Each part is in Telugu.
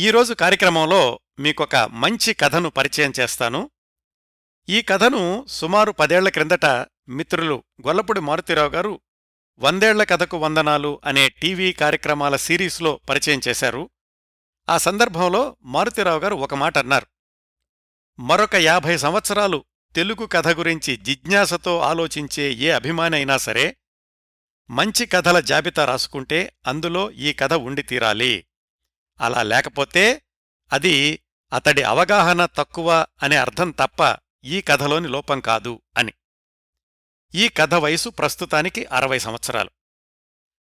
ఈరోజు కార్యక్రమంలో మీకొక మంచి కథను పరిచయం చేస్తాను. ఈ కథను సుమారు పదేళ్ళ క్రిందట మిత్రులు గొల్లపూడి మారుతీరావు గారు వందేళ్ళ కథకు వందనాలు అనే టీవీ కార్యక్రమాల సిరీస్లో పరిచయం చేశారు. ఆ సందర్భంలో మారుతీరావు గారు ఒక మాట అన్నారు. మరొక యాభై సంవత్సరాలు తెలుగు కథ గురించి జిజ్ఞాసతో ఆలోచించే ఏ అభిమాని అయినా సరే మంచి కథల జాబితా రాసుకుంటే అందులో ఈ కథ ఉండి తీరాలి. అలా లేకపోతే అది అతడి అవగాహన తక్కువ అనే అర్థం తప్ప ఈ కథలోని లోపం కాదు అని. ఈ కథ వయసు ప్రస్తుతానికి అరవై సంవత్సరాలు.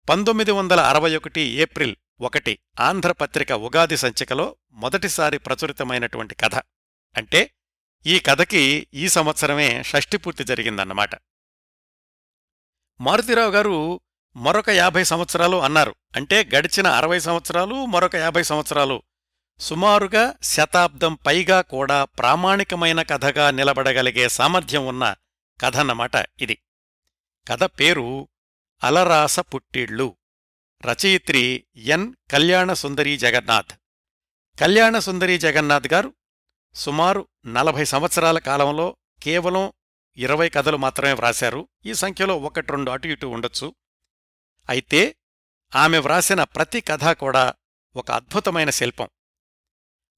పంతొమ్మిది వందల అరవై ఒకటి ఏప్రిల్ ఒకటి ఆంధ్రపత్రిక ఉగాది సంచికలో మొదటిసారి ప్రచురితమైనటువంటి కథ. అంటే ఈ కథకి ఈ సంవత్సరమే షష్ఠిపూర్తి జరిగిందన్నమాట. మారుతిరావు గారు మరొక యాభై సంవత్సరాలు అన్నారు. అంటే గడిచిన అరవై సంవత్సరాలు మరొక యాభై సంవత్సరాలు. సుమారుగా శతాబ్దం పైగా కూడా ప్రామాణికమైన కథగా నిలబడగలిగే సామర్థ్యం ఉన్న కథన్నమాట ఇది. కథ పేరు అలరాస పుట్టిళ్ళు. రచయిత్రి ఎన్. కళ్యాణసుందరీ జగన్నాథ్. కళ్యాణసుందరీ జగన్నాథ్ గారు సుమారు నలభై సంవత్సరాల కాలంలో కేవలం ఇరవై కథలు మాత్రమే వ్రాశారు. ఈ సంఖ్యలో ఒకటి రెండు అటు ఇటు ఉండొచ్చు. అయితే ఆమె వ్రాసిన ప్రతి కథ కూడా ఒక అద్భుతమైన శిల్పం.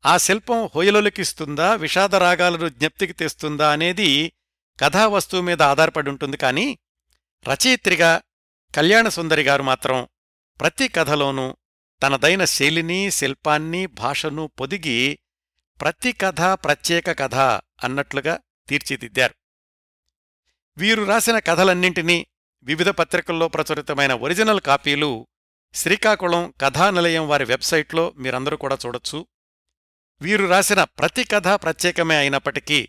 ఆ శిల్పం హొయలొలికిస్తుందా విషాదరాగాలను జ్ఞప్తికి తెస్తుందా అనేది కథా వస్తువు మీద ఆధారపడి ఉంటుంది. కానీ రచయిత్రిగా కళ్యాణసుందరి గారు మాత్రం ప్రతి కథలోనూ తనదైన శైలిని శిల్పాన్ని భాషను పొదిగి ప్రతి కథ ప్రత్యేక కథ అన్నట్లుగా తీర్చిదిద్దారు. వీరు రాసిన కథలన్నింటినీ వివిధ పత్రికల్లో ప్రచురితమైన ఒరిజినల్ కాపీలు శ్రీకాకుళం కథానిలయం వారి వెబ్సైట్లో మీరందరూ కూడా చూడొచ్చు. వీరు రాసిన ప్రతి కథ ప్రత్యేకమే అయినప్పటికీ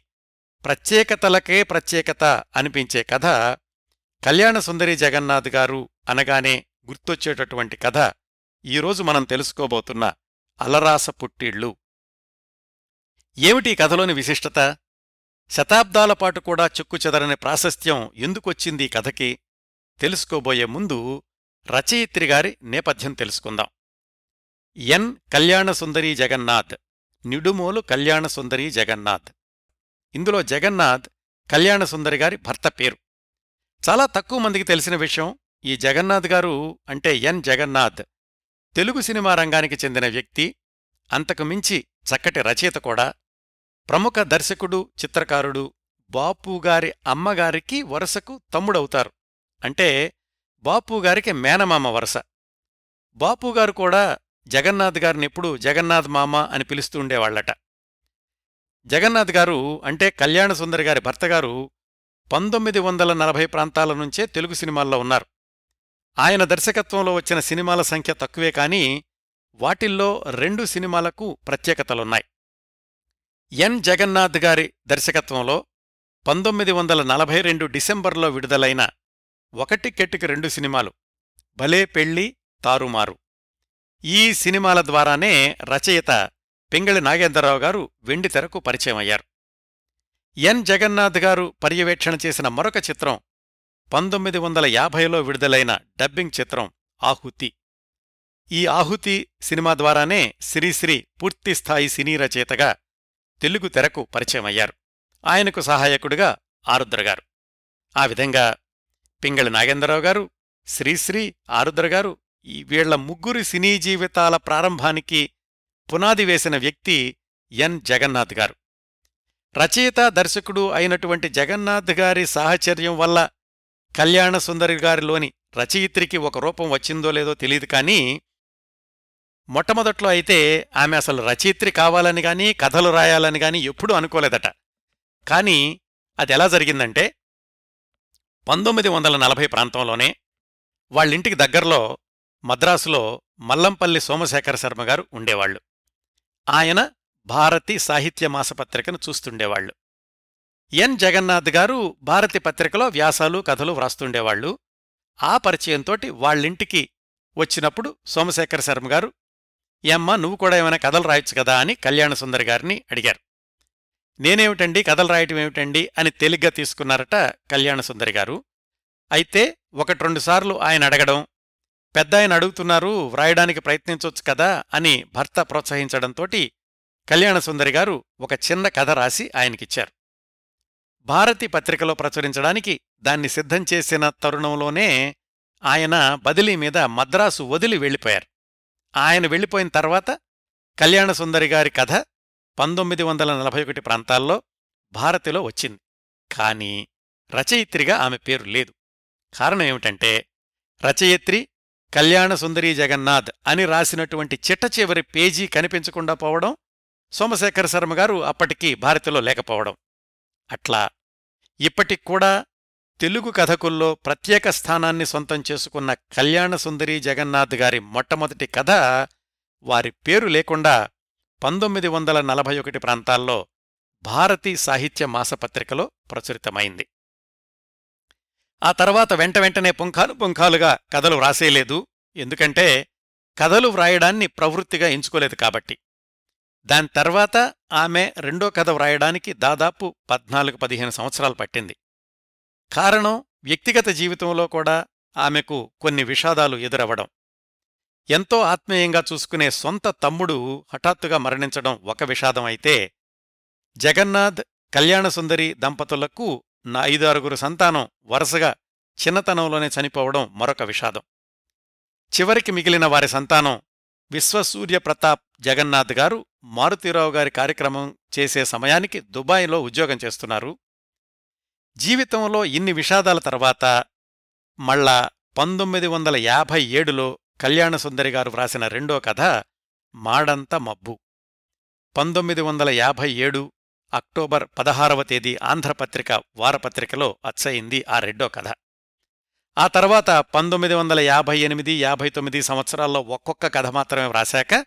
ప్రత్యేకతలకే ప్రత్యేకత అనిపించే కథ కళ్యాణసుందరి జగన్నాథ్ గారు అనగానే గుర్తొచ్చేటటువంటి కథ ఈరోజు మనం తెలుసుకోబోతున్న అలరాస పుట్టిళ్ళు. ఏమిటి కథలోని విశిష్టత? శతాబ్దాల పాటు కూడా చెక్కుచెదరని ప్రాశస్త్యం ఎందుకొచ్చింది ఈ కథకి? తెలుసుకోబోయే ముందు రచయిత్రిగారి నేపథ్యం తెలుసుకుందాం. ఎన్. కళ్యాణసుందరీ జగన్నాథ్ నిడుమోలు కళ్యాణసుందరీ జగన్నాథ్. ఇందులో జగన్నాథ్ కళ్యాణసుందరి గారి భర్త పేరు. చాలా తక్కువ మందికి తెలిసిన విషయం ఈ జగన్నాథ్ గారు అంటే ఎన్. జగన్నాథ్. తెలుగు సినిమా రంగానికి చెందిన వ్యక్తి అంతకు మించి చక్కటి రచయిత కూడా. ప్రముఖ దర్శకుడు చిత్రకారుడు బాపుగారి అమ్మగారికి వరుసకు తమ్ముడవుతారు. అంటే బాపుగారికి మేనమామ వరస. బాపుగారు కూడా జగన్నాథ్ గారినెప్పుడు జగన్నాథ్ మామ అని పిలుస్తూ ఉండేవాళ్ళట జగన్నాథ్ గారు అంటే కళ్యాణసుందరి గారి భర్తగారు పంతొమ్మిది వందల నలభై ప్రాంతాల నుంచే తెలుగు సినిమాల్లో ఉన్నారు. ఆయన దర్శకత్వంలో వచ్చిన సినిమాల సంఖ్య తక్కువే కానీ వాటిల్లో రెండు సినిమాలకు ప్రత్యేకతలున్నాయి. ఎన్. జగన్నాథ్ గారి దర్శకత్వంలో పంతొమ్మిది వందల నలభై రెండు డిసెంబర్లో విడుదలైన ఒకటి కెట్టుకి రెండు సినిమాలు. భలే పెళ్ళి తారుమారు. ఈ సినిమాల ద్వారానే రచయిత పింగళి నాగేంద్రరావు గారు వెండితెరకు పరిచయమయ్యారు ఎన్. జగన్నాథ్ గారు పర్యవేక్షణ చేసిన మరొక చిత్రం పంతొమ్మిది వందల యాభైలో విడుదలైన డబ్బింగ్ చిత్రం ఆహుతి. ఈ ఆహుతి సినిమా ద్వారానే శ్రీశ్రీ పూర్తిస్థాయి సినీ రచయితగా తెలుగు తెరకు పరిచయమయ్యారు ఆయనకు సహాయకుడిగా ఆరుద్రగారు ఆ విధంగా పింగళి నాగేంద్రరావు గారు శ్రీశ్రీ ఆరుద్రగారు ఈ వీళ్ళ ముగ్గురి సినీ జీవితాల ప్రారంభానికి పునాది వేసిన వ్యక్తి ఎన్. జగన్నాథ్ గారు. రచయిత దర్శకుడు అయినటువంటి జగన్నాథ్ గారి సాహచర్యం వల్ల కళ్యాణ సుందరి గారిలోని రచయిత్రికి ఒక రూపం వచ్చిందో లేదో తెలియదు కానీ మొట్టమొదట్లో అయితే ఆమె అసలు రచయిత్రి కావాలని గాని కథలు రాయాలని గాని ఎప్పుడూ అనుకోలేదట. కాని అది ఎలా జరిగిందంటే పంతొమ్మిది వందల నలభై ప్రాంతంలోనే వాళ్ళింటికి దగ్గరలో మద్రాసులో మల్లంపల్లి సోమశేఖర శర్మ గారు ఉండేవాళ్ళు ఆయన భారతి సాహిత్య మాసపత్రికను చూస్తుండేవాళ్ళు ఎన్. జగన్నాథ్ గారు భారతి పత్రికలో వ్యాసాలు కథలు వ్రాస్తుండేవాళ్ళు ఆ పరిచయంతోటి వాళ్ళింటికి వచ్చినప్పుడు సోమశేఖర శర్మ గారు ఏమ్మా నువ్వు కూడా ఏమైనా కథలు రాయొచ్చు కదా అని కళ్యాణ సుందరి గారిని అడిగారు. నేనేమిటండి? కథలు రాయటం ఏమిటండి? అని తేలిగ్గా తీసుకున్నారట కళ్యాణసుందరి గారు. అయితే ఒకటి రెండుసార్లు ఆయన అడగడం పెద్దాయన అడుగుతున్నారు వ్రాయడానికి ప్రయత్నించొచ్చు కదా అని భర్త ప్రోత్సహించడంతోటి కళ్యాణసుందరి గారు ఒక చిన్న కథ రాసి ఆయనకిచ్చారు. భారతి పత్రికలో ప్రచురించడానికి దాన్ని సిద్ధం చేసిన తరుణంలోనే ఆయన బదిలీ మీద మద్రాసు వదిలి వెళ్ళిపోయారు. ఆయన వెళ్ళిపోయిన తర్వాత కళ్యాణసుందరి గారి కథ పంతొమ్మిది వందల నలభై ఒకటి ప్రాంతాల్లో భారతిలో వచ్చింది. కానీ రచయిత్రిగా ఆమె పేరు లేదు. కారణం ఏమిటంటే రచయిత్రి కళ్యాణసుందరి జగన్నాథ్ అని రాసినటువంటి చిట్ట చివరి పేజీ కనిపించకుండా పోవడం సోమశేఖర శర్మ గారు భారతిలో లేకపోవడం. అట్లా ఇప్పటిక్కూడా తెలుగు కథకుల్లో ప్రత్యేక స్థానాన్ని సొంతం చేసుకున్న కళ్యాణసుందరి జగన్నాథ్ గారి మొట్టమొదటి కథ వారి పేరు లేకుండా పంతొమ్మిది వందల నలభై ఒకటి ప్రాంతాల్లో భారతీ సాహిత్య మాసపత్రికలో ప్రచురితమైంది. ఆ తర్వాత వెంట వెంటనే పుంఖాలు పుంఖాలుగా కథలు వ్రాసేయలేదు ఎందుకంటే కథలు వ్రాయడాన్ని ప్రవృత్తిగా ఎంచుకోలేదు కాబట్టి. దాని తర్వాత ఆమె రెండో కథ వ్రాయడానికి దాదాపు పద్నాలుగు పదిహేను సంవత్సరాలు పట్టింది. కారణం వ్యక్తిగత జీవితంలో కూడా ఆమెకు కొన్ని విషాదాలు ఎదురవ్వడం. ఎంతో ఆత్మీయంగా చూసుకునే సొంత తమ్ముడు హఠాత్తుగా మరణించడం ఒక విషాదం అయితే జగన్నాథ్ కళ్యాణసుందరి దంపతులకు నా ఐదారుగురు సంతానం వరుసగా చిన్నతనంలోనే చనిపోవడం మరొక విషాదం. చివరికి మిగిలిన వారి సంతానం విశ్వసూర్య ప్రతాప్ జగన్నాథ్ గారు మారుతీరావు గారి కార్యక్రమం చేసే సమయానికి దుబాయ్లో ఉద్యోగం చేస్తున్నారు. జీవితంలో ఇన్ని విషాదాల తర్వాత మళ్ళా పంతొమ్మిది వందల యాభై ఏడులో కళ్యాణసుందరి గారు వ్రాసిన రెండో కథ మాడంత మబ్బు. పంతొమ్మిది వందల యాభై ఏడు అక్టోబర్ పదహారవ తేదీ ఆంధ్రపత్రిక వారపత్రికలో అచ్చయింది ఆ రెండో కథ. ఆ తర్వాత పంతొమ్మిది వందల యాభై ఎనిమిది యాభై తొమ్మిది సంవత్సరాల్లో ఒక్కొక్క కథ మాత్రమే వ్రాశాక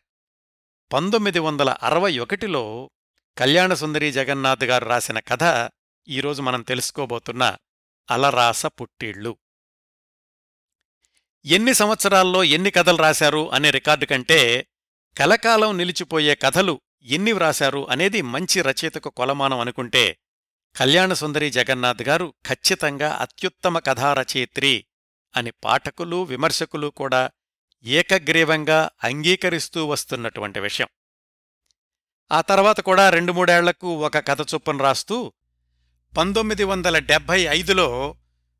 పంతొమ్మిది వందల అరవై ఒకటిలో కళ్యాణసుందరి జగన్నాథ్ గారు రాసిన కథ ఈరోజు మనం తెలుసుకోబోతున్న అలరాస పుట్టిళ్ళు. ఎన్ని సంవత్సరాల్లో ఎన్ని కథలు రాశారు అనే రికార్డు కంటే కలకాలం నిలిచిపోయే కథలు ఎన్ని వ్రాశారు అనేది మంచి రచయితకు కొలమానం అనుకుంటే కళ్యాణసుందరి జగన్నాథ్ గారు ఖచ్చితంగా అత్యుత్తమ కథారచయిత్రి అని పాఠకులు విమర్శకులు కూడా ఏకగ్రీవంగా అంగీకరిస్తూ వస్తున్నటువంటి విషయం. ఆ తర్వాత కూడా రెండు మూడేళ్ళకు ఒక కథ చొప్పున రాస్తూ పంతొమ్మిది వందల డెబ్భై ఐదులో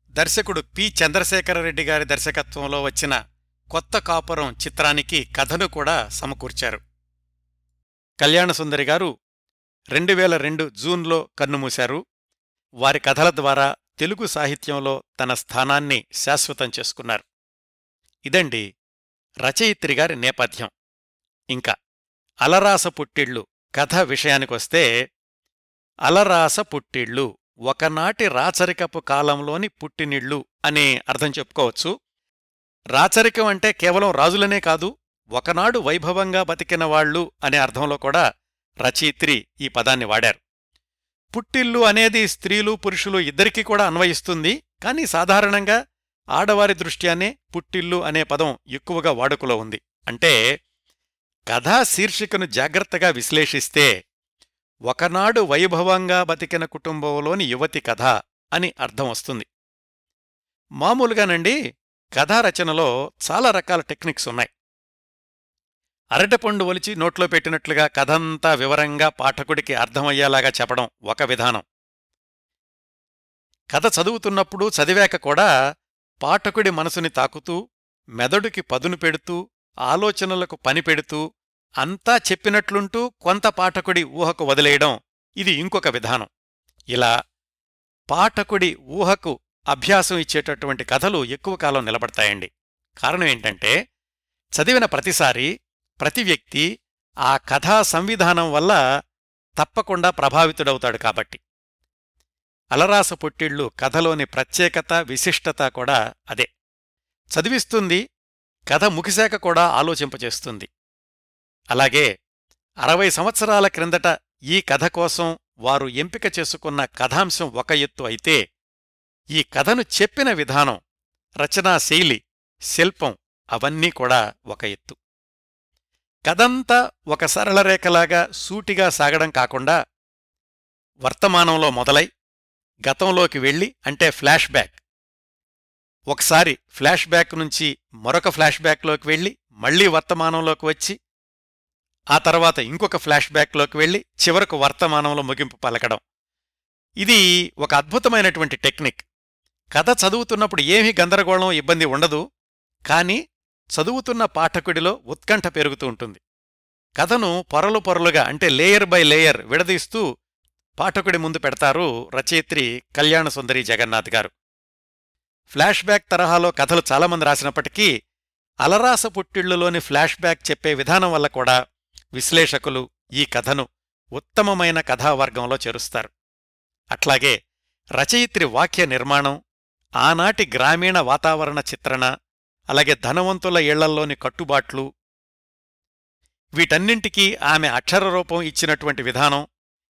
దర్శకుడు పి. చంద్రశేఖరరెడ్డి గారి దర్శకత్వంలో వచ్చిన కొత్త కాపురం చిత్రానికి కథను కూడా సమకూర్చారు. కళ్యాణసుందరి గారు రెండు వేల రెండు జూన్లో కన్నుమూశారు. వారి కథల ద్వారా తెలుగు సాహిత్యంలో తన స్థానాన్ని శాశ్వతం చేసుకున్నారు. ఇదండి రచయిత్రి గారి నేపథ్యం. ఇంకా అలరాస పుట్టిళ్ళు కథ విషయానికొస్తే అలరాస పుట్టిళ్ళు ఒకనాటి రాచరికపు కాలంలోని పుట్టినిళ్ళు అనే అర్థం చెప్పుకోవచ్చు. రాచరికం అంటే కేవలం రాజులనే కాదు ఒకనాడు వైభవంగా బతికిన వాళ్ళు అనే అర్థంలో కూడా రచయిత్రి ఈ పదాన్ని వాడారు. పుట్టిల్లు అనేది స్త్రీలు పురుషులు ఇద్దరికీ కూడా అన్వయిస్తుంది కానీ సాధారణంగా ఆడవారి దృష్ట్యానే పుట్టిల్లు అనే పదం ఎక్కువగా వాడుకలో ఉంది. అంటే కథా శీర్షికను జాగ్రత్తగా విశ్లేషిస్తే ఒకనాడు వైభవంగా బతికిన కుటుంబంలోని యువతి కథ అని అర్థం వస్తుంది. మామూలుగానండి కథారచనలో చాలా రకాల టెక్నిక్స్ ఉన్నాయి. అరటిపండు ఒలిచి నోట్లో పెట్టినట్లుగా కథంతా వివరంగా పాఠకుడికి అర్థమయ్యేలాగా చెప్పడం ఒక విధానం. కథ చదువుతున్నప్పుడు చదివాక కూడా పాఠకుడి మనసుని తాకుతూ మెదడుకి పదును పెడుతూ ఆలోచనలకు పని పెడుతూ అంతా చెప్పినట్లుంటూ కొంత పాఠకుడి ఊహకు వదిలేయడం ఇది ఇంకొక విధానం. ఇలా పాఠకుడి ఊహకు అభ్యాసం ఇచ్చేటటువంటి కథలు ఎక్కువ కాలం నిలబడతాయండి. కారణం ఏంటంటే చదివిన ప్రతిసారి ప్రతి వ్యక్తి ఆ కథా సంవిధానం వల్ల తప్పకుండా ప్రభావితుడవుతాడు కాబట్టి. అలరాస పుట్టిళ్ళు కథలోని ప్రత్యేకత విశిష్టత కూడా అదే. చదివిస్తుంది కథ ముగిశాక కూడా ఆలోచింపచేస్తుంది అలాగే అరవై సంవత్సరాల క్రిందట ఈ కథ కోసం వారు ఎంపిక చేసుకున్న కథాంశం ఒక ఎత్తు అయితే ఈ కథను చెప్పిన విధానం రచనా శైలి శిల్పం అవన్నీ కూడా ఒక ఎత్తు. కథంతా ఒక సరళరేఖలాగా సూటిగా సాగడం కాకుండా వర్తమానంలో మొదలై గతంలోకి వెళ్ళి అంటే ఫ్లాష్ బ్యాక్. ఒకసారి ఫ్లాష్ బ్యాక్ నుంచి మరొక ఫ్లాష్ బ్యాక్లోకి వెళ్ళి మళ్ళీ వర్తమానంలోకి వచ్చి ఆ తర్వాత ఇంకొక ఫ్లాష్ బ్యాక్లోకి వెళ్ళి చివరకు వర్తమానంలో ముగింపు పలకడం. ఇది ఒక అద్భుతమైనటువంటి టెక్నిక్. కథ చదువుతున్నప్పుడు ఏమీ గందరగోళం ఇబ్బంది ఉండదు కానీ చదువుతున్న పాఠకుడిలో ఉత్కంఠ పెరుగుతూ ఉంటుంది. కథను పొరలు పొరలుగా అంటే లేయర్ బై లేయర్ విడదీస్తూ పాఠకుడి ముందు పెడతారు రచయిత్రి కళ్యాణ సుందరి జగన్నాథ్ గారు. ఫ్లాష్ బ్యాక్ తరహాలో కథలు చాలామంది రాసినప్పటికీ అలరాస పుట్టిళ్ళులోని ఫ్లాష్ బ్యాక్ చెప్పే విధానం వల్ల కూడా విశ్లేషకులు ఈ కథను ఉత్తమమైన కథావర్గంలో చేరుస్తారు. అట్లాగే రచయిత్రి వాక్య నిర్మాణం ఆనాటి గ్రామీణ వాతావరణ చిత్రణ అలాగే ధనవంతుల ఇళ్ళల్లోని కట్టుబాట్లు వీటన్నింటికీ ఆమె అక్షరరూపం ఇచ్చినటువంటి విధానం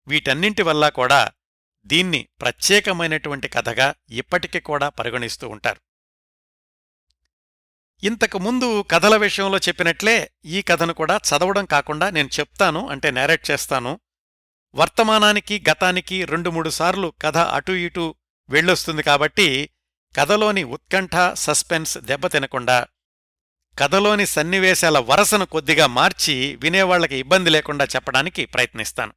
వీటన్నింటి వల్ల కూడా దీన్ని ప్రత్యేకమైనటువంటి కథగా ఇప్పటికీ కూడా పరిగణిస్తూ ఉంటారు. ఇంతకు ముందు కథల విషయంలో చెప్పినట్లే ఈ కథను కూడా చదవడం కాకుండా నేను చెప్తాను అంటే నేరేట్ చేస్తాను. వర్తమానానికి గతానికి రెండు మూడు సార్లు కథ అటూ ఇటూ వెళ్ళొస్తుంది కాబట్టి కథలోని ఉత్కంఠ సస్పెన్స్ దెబ్బతినకుండా కథలోని సన్నివేశాల వరసను కొద్దిగా మార్చి వినేవాళ్ళకి ఇబ్బంది లేకుండా చెప్పడానికి ప్రయత్నిస్తాను.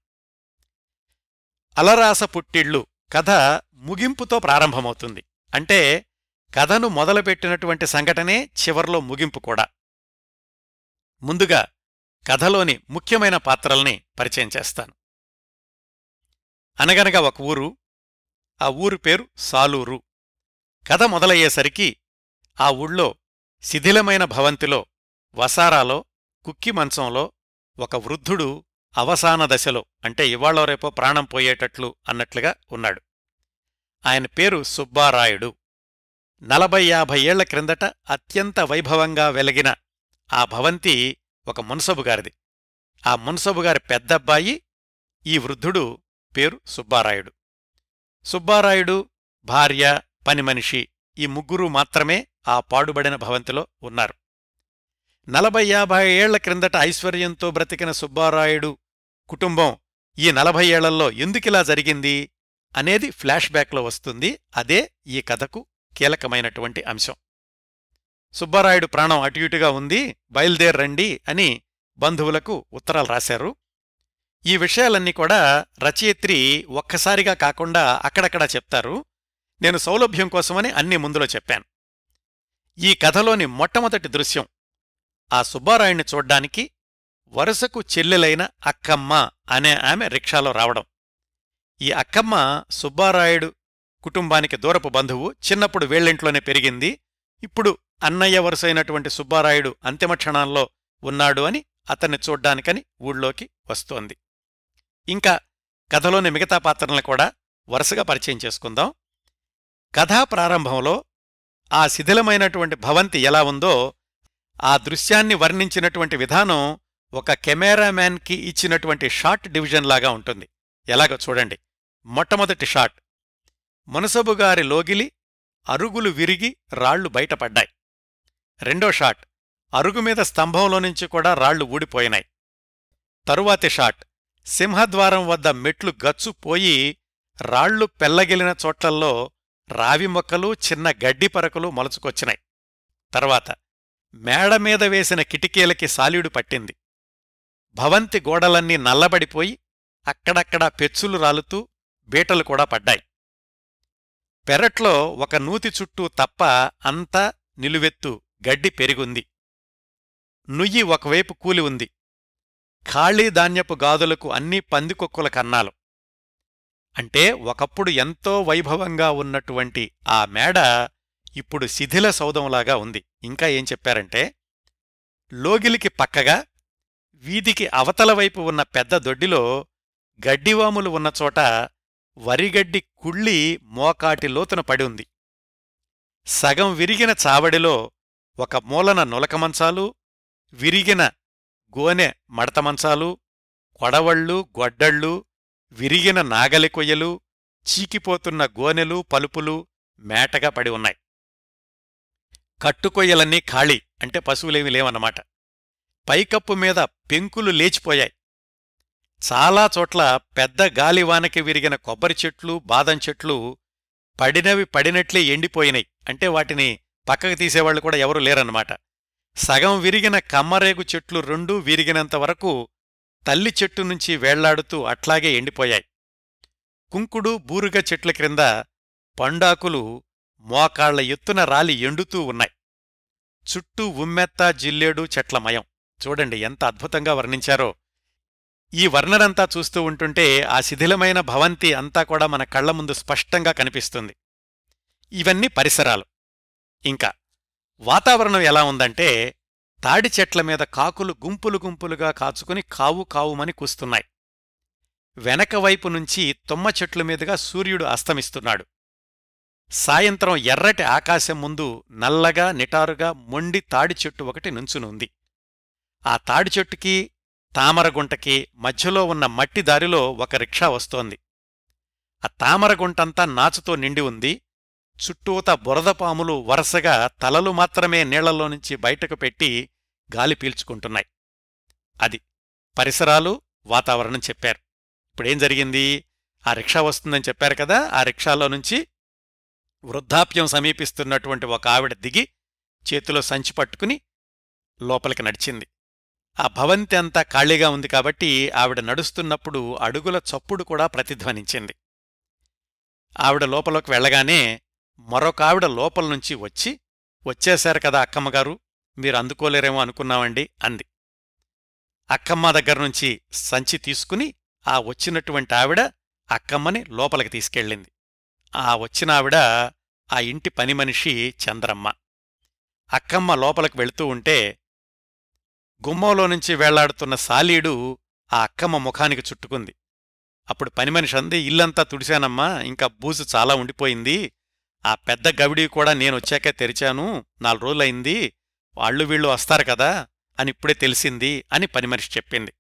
అలరాస పుట్టిళ్ళు కథ ముగింపుతో ప్రారంభమవుతుంది. అంటే కథను మొదలుపెట్టినటువంటి సంఘటనే చివర్లో ముగింపు కూడా. ముందుగా కథలోని ముఖ్యమైన పాత్రల్ని పరిచయం చేస్తాను. అనగనగా ఒక ఊరు ఆ ఊరు పేరు సాలూరు. కథ మొదలయ్యేసరికి ఆ ఊళ్ళో శిథిలమైన భవంతిలో వసారాలో కుక్కి మంచంలో ఒక వృద్ధుడు అవసాన దశలో అంటే ఇవాళో రేపో ప్రాణం పోయేటట్లు అన్నట్లుగా ఉన్నాడు. ఆయన పేరు సుబ్బారాయుడు. నలభై యాభై ఏళ్ళ క్రిందట అత్యంత వైభవంగా వెలిగిన ఆ భవంతి ఒక మున్సబుగారిది ఆ మున్సబుగారి పెద్దబ్బాయి ఈ వృద్ధుడు పేరు సుబ్బారాయుడు. సుబ్బారాయుడు భార్య పనిమనిషి ఈ ముగ్గురు మాత్రమే ఆ పాడుబడిన భవంతిలో ఉన్నారు. నలభై యాభై ఏళ్ళ క్రిందట ఐశ్వర్యంతో బ్రతికిన సుబ్బారాయుడు కుటుంబం ఈ నలభై ఏళ్ళలో ఎందుకిలా జరిగింది అనేది ఫ్లాష్ బ్యాక్లో వస్తుంది. అదే ఈ కథకు కీలకమైనటువంటి అంశం. సుబ్బారాయుడు ప్రాణం అటుఇటుగా ఉంది బయలుదేరండి అని బంధువులకు ఉత్తరాలు రాశారు. ఈ విషయాలన్నీ కూడా రచయిత్రి ఒక్కసారిగా కాకుండా అక్కడక్కడా చెప్తారు. నేను సౌలభ్యం కోసమని అన్ని ముందులో చెప్పాను. ఈ కథలోని మొట్టమొదటి దృశ్యం ఆ సుబ్బారాయుణ్ణి చూడ్డానికి వరుసకు చెల్లెలైన అక్కమ్మ అనే ఆమె రిక్షాలో రావడం. ఈ అక్కమ్మ సుబ్బారాయుడు కుటుంబానికి దూరపు బంధువు చిన్నప్పుడు వేళ్ళింట్లోనే పెరిగింది. ఇప్పుడు అన్నయ్య వరుసైనటువంటి సుబ్బారాయుడు అంతిమ క్షణాల్లో ఉన్నాడు అని అతన్ని చూడ్డానికని ఊళ్ళోకి వస్తోంది. ఇంకా కథలోని మిగతా పాత్రలను కూడా వరుసగా పరిచయం చేసుకుందాం. కథా ప్రారంభంలో ఆ శిథిలమైనటువంటి భవంతి ఎలా ఉందో ఆ దృశ్యాన్ని వర్ణించినటువంటి విధానం ఒక కెమెరామ్యాన్కి ఇచ్చినటువంటి షార్ట్ డివిజన్ లాగా ఉంటుంది. ఎలాగో చూడండి. మొట్టమొదటి షాట్. మునసబుగారి లోగిలి అరుగులు విరిగి రాళ్ళు బయటపడ్డాయి. రెండో షాట్ అరుగుమీద స్తంభంలోనుంచి కూడా రాళ్ళు ఊడిపోయినాయి. తరువాతి షాట్ సింహద్వారం వద్ద మెట్లు గచ్చు పోయి రాళ్ళు పెల్లగిలిన చోట్లల్లో రావి మొక్కలు చిన్న గడ్డి పరకలు మొలచుకొచ్చినాయి. తర్వాత మేడమీద వేసిన కిటికీలకి సాలీడు పట్టింది. భవంతి గోడలన్నీ నల్లబడిపోయి అక్కడక్కడా పెచ్చులు రాలుతూ బీటలు కూడా పడ్డాయి. పెరట్లో ఒక నూతి చుట్టూ తప్ప అంతా నిలువెత్తు గడ్డి పెరిగుంది. నుయ్యి ఒకవైపు కూలి ఉంది. ఖాళీ ధాన్యపు గాదులకు అన్నీ పందికొక్కుల కన్నాలు. అంటే ఒకప్పుడు ఎంతో వైభవంగా ఉన్నటువంటి ఆ మేడ ఇప్పుడు శిథిల సౌధంలాగా ఉంది. ఇంకా ఏం చెప్పారంటే లోగిలికి పక్కగా వీధికి అవతల వైపు ఉన్న పెద్ద దొడ్డిలో గడ్డివాములు ఉన్న చోట వరిగడ్డి కుళ్ళి మోకాటి లోతున పడి ఉంది. సగం విరిగిన చావడిలో ఒక మూలన నులకమంచాలు విరిగిన గోనె మడతమంచాలు కొడవళ్ళు గొడ్డళ్ళు విరిగిన నాగలి కొయ్యలు చీకిపోతున్న గోనెలు పలుపులు మేటగా పడి ఉన్నాయి. కట్టుకొయ్యలన్నీ ఖాళీ అంటే పశువులేమి లేవన్నమాట. పైకప్పు మీద పెంకులు లేచిపోయాయి. చాలా చోట్ల పెద్ద గాలివానకి విరిగిన కొబ్బరి చెట్లు బాదం చెట్లు పడినవి పడినట్లే ఎండిపోయినాయి. అంటే వాటిని పక్కకు తీసేవాళ్ళు కూడా ఎవరూ లేరన్నమాట. సగం విరిగిన కమ్మరేగు చెట్లు రెండూ విరిగినంత వరకు తల్లి చెట్టు నుంచి వేళ్ళాడుతూ అట్లాగే ఎండిపోయాయి. కుంకుడు బూరుగ చెట్ల క్రింద పండాకులు మోకాళ్ళ ఎత్తున రాలి ఎండుతూ ఉన్నాయి. చుట్టూ ఉమ్మెత్త జిల్లేడు చెట్లమయం చూడండి ఎంత అద్భుతంగా వర్ణించారో. ఈ వర్ణనంతా చూస్తూ ఉంటుంటే ఆ శిథిలమైన భవంతి అంతా కూడా మన కళ్ళ ముందు స్పష్టంగా కనిపిస్తుంది. ఇవన్నీ పరిసరాలు. ఇంకా వాతావరణం ఎలా ఉందంటే తాడి చెట్ల మీద కాకులు గుంపులు గుంపులుగా కాచుకుని కావు కావుమని కూస్తున్నాయి. వెనక వైపు నుంచి తుమ్మ చెట్ల మీదుగా సూర్యుడు అస్తమిస్తున్నాడు. సాయంత్రం ఎర్రటి ఆకాశం ముందు నల్లగా నిటారుగా మొండి తాడి చెట్టు ఒకటి నుంచునుంది. ఆ తాడి చెట్టుకి తామరగుంటకి మధ్యలో ఉన్న మట్టి దారిలో ఒక రిక్షా వస్తోంది. ఆ తామరగుంటంతా నాచుతో నిండి ఉంది. చుట్టూత బురదపాములు వరుసగా తలలు మాత్రమే నీళ్ళలో నుంచి బయటకు పెట్టి గాలి పీల్చుకుంటున్నాయి. అది పరిసరాలు వాతావరణం చెప్పారు. ఇప్పుడేం జరిగింది? ఆ రిక్షా వస్తుందని చెప్పారు కదా? ఆ రిక్షాలో నుంచి వృద్ధాప్యం సమీపిస్తున్నటువంటి ఒక ఆవిడ దిగి చేతిలో సంచి పట్టుకుని లోపలికి నడిచింది. ఆ భవంతి అంతా ఖాళీగా ఉంది కాబట్టి ఆవిడ నడుస్తున్నప్పుడు అడుగుల చప్పుడు కూడా ప్రతిధ్వనించింది. ఆవిడ లోపలోకి వెళ్ళగానే మరొకావిడ లోపల నుంచి వచ్చి వచ్చేశారు కదా అక్కమ్మగారు మీరు అందుకోలేరేమో అనుకున్నామండి అంది. అక్కమ్మ దగ్గర నుంచి సంచి తీసుకుని ఆ వచ్చినటువంటి ఆవిడ అక్కమ్మని లోపలికి తీసుకెళ్ళింది. ఆ వచ్చిన ఆవిడ ఆ ఇంటి పని మనిషి చంద్రమ్మ. అక్కమ్మ లోపలికి వెళుతూ ఉంటే గుమ్మంలో నుంచి వేళ్ళాడుతున్న సాలీడు ఆ అక్కమ్మ ముఖానికి చుట్టుకుంది. అప్పుడు పని మనిషి అంది ఇల్లంతా తుడిశానమ్మా ఇంకా బూజు చాలా ఉండిపోయింది. ఆ పెద్ద గవిడి కూడా నేనొచ్చాకే తెరిచాను నాలుగు రోజులైంది వాళ్ళు వీళ్ళు వస్తారు కదా అని ఇప్పుడే తెలిసింది అని పని మనిషి చెప్పింది.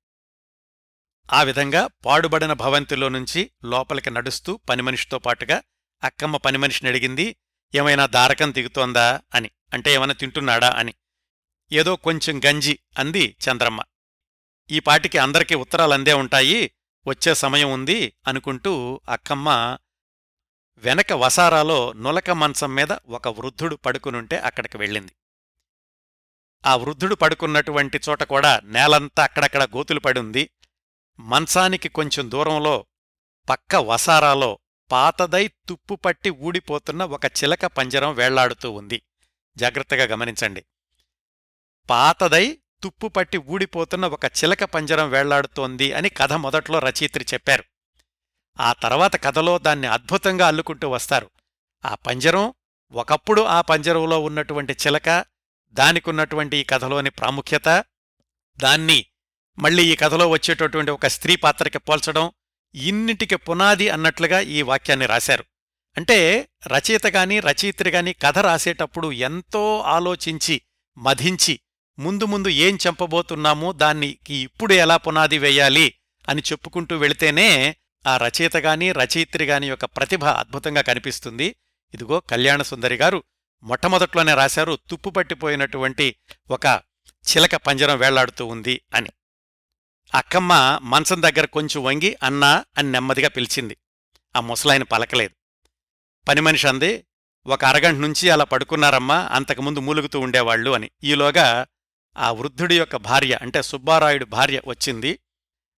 ఆ విధంగా పాడుబడిన భవంతిలో నుంచి లోపలికి నడుస్తూ పనిమనిషితో పాటుగా అక్కమ్మ పనిమనిషిని అడిగింది ఏమైనా దారకం దిగుతోందా? అని అంటే ఏమైనా తింటున్నాడా? అని. ఏదో కొంచెం గంజి అంది చంద్రమ్మ. ఈ పాటికి అందరికీ ఉత్తరాలందే ఉంటాయి వచ్చే సమయం ఉంది అనుకుంటూ అక్కమ్మ వెనక వసారాలో నులక మంచం మీద ఒక వృద్ధుడు పడుకునుంటే అక్కడికి వెళ్ళింది. ఆ వృద్ధుడు పడుకున్నటువంటి చోట కూడా నేలంతా అక్కడక్కడ గోతులు పడుంది. మంచానికి కొంచెం దూరంలో పక్క వసారాలో పాతదై తుప్పుపట్టి ఊడిపోతున్న ఒక చిలక పంజరం వేళ్ళాడుతూ ఉంది. జాగ్రత్తగా గమనించండి. పాతదై తుప్పుపట్టి ఊడిపోతున్న ఒక చిలక పంజరం వేళ్ళాడుతోంది అని కథ మొదట్లో రచయిత్రి చెప్పారు. ఆ తర్వాత కథలో దాన్ని అద్భుతంగా అల్లుకుంటూ వస్తారు. ఆ పంజరం ఒకప్పుడు ఆ పంజరంలో ఉన్నటువంటి చిలక దానికున్నటువంటి ఈ కథలోని ప్రాముఖ్యత దాన్ని మళ్ళీ ఈ కథలో వచ్చేటటువంటి ఒక స్త్రీ పాత్రకి పోల్చడం ఇన్నిటికి పునాది అన్నట్లుగా ఈ వాక్యాన్ని రాశారు. అంటే రచయిత గాని రచయిత్రి గాని కథ రాసేటప్పుడు ఎంతో ఆలోచించి మధించి ముందు ముందు ఏం చంపబోతున్నామో దానికి ఇప్పుడు ఎలా పునాది వేయాలి అని చెప్పుకుంటూ వెళితేనే ఆ రచయిత గాని రచయిత్రి గాని యొక్క ప్రతిభ అద్భుతంగా కనిపిస్తుంది. ఇదిగో కళ్యాణ సుందరి గారు మొట్టమొదట్లోనే రాశారు తుప్పుపట్టిపోయినటువంటి ఒక చిలక పంజరం వేళ్ళాడుతూ ఉంది అని. అక్కమ్మ మంచం దగ్గర కొంచెం వంగి అన్నా అని నెమ్మదిగా పిలిచింది. ఆ ముసలాయన పలకలేదు. పని మనిషి అంది ఒక అరగంట నుంచి అలా పడుకున్నారమ్మా అంతకుముందు మూలుగుతూ ఉండేవాళ్ళు అని. ఈలోగా ఆ వృద్ధుడి యొక్క భార్య అంటే సుబ్బారాయుడు భార్య వచ్చింది.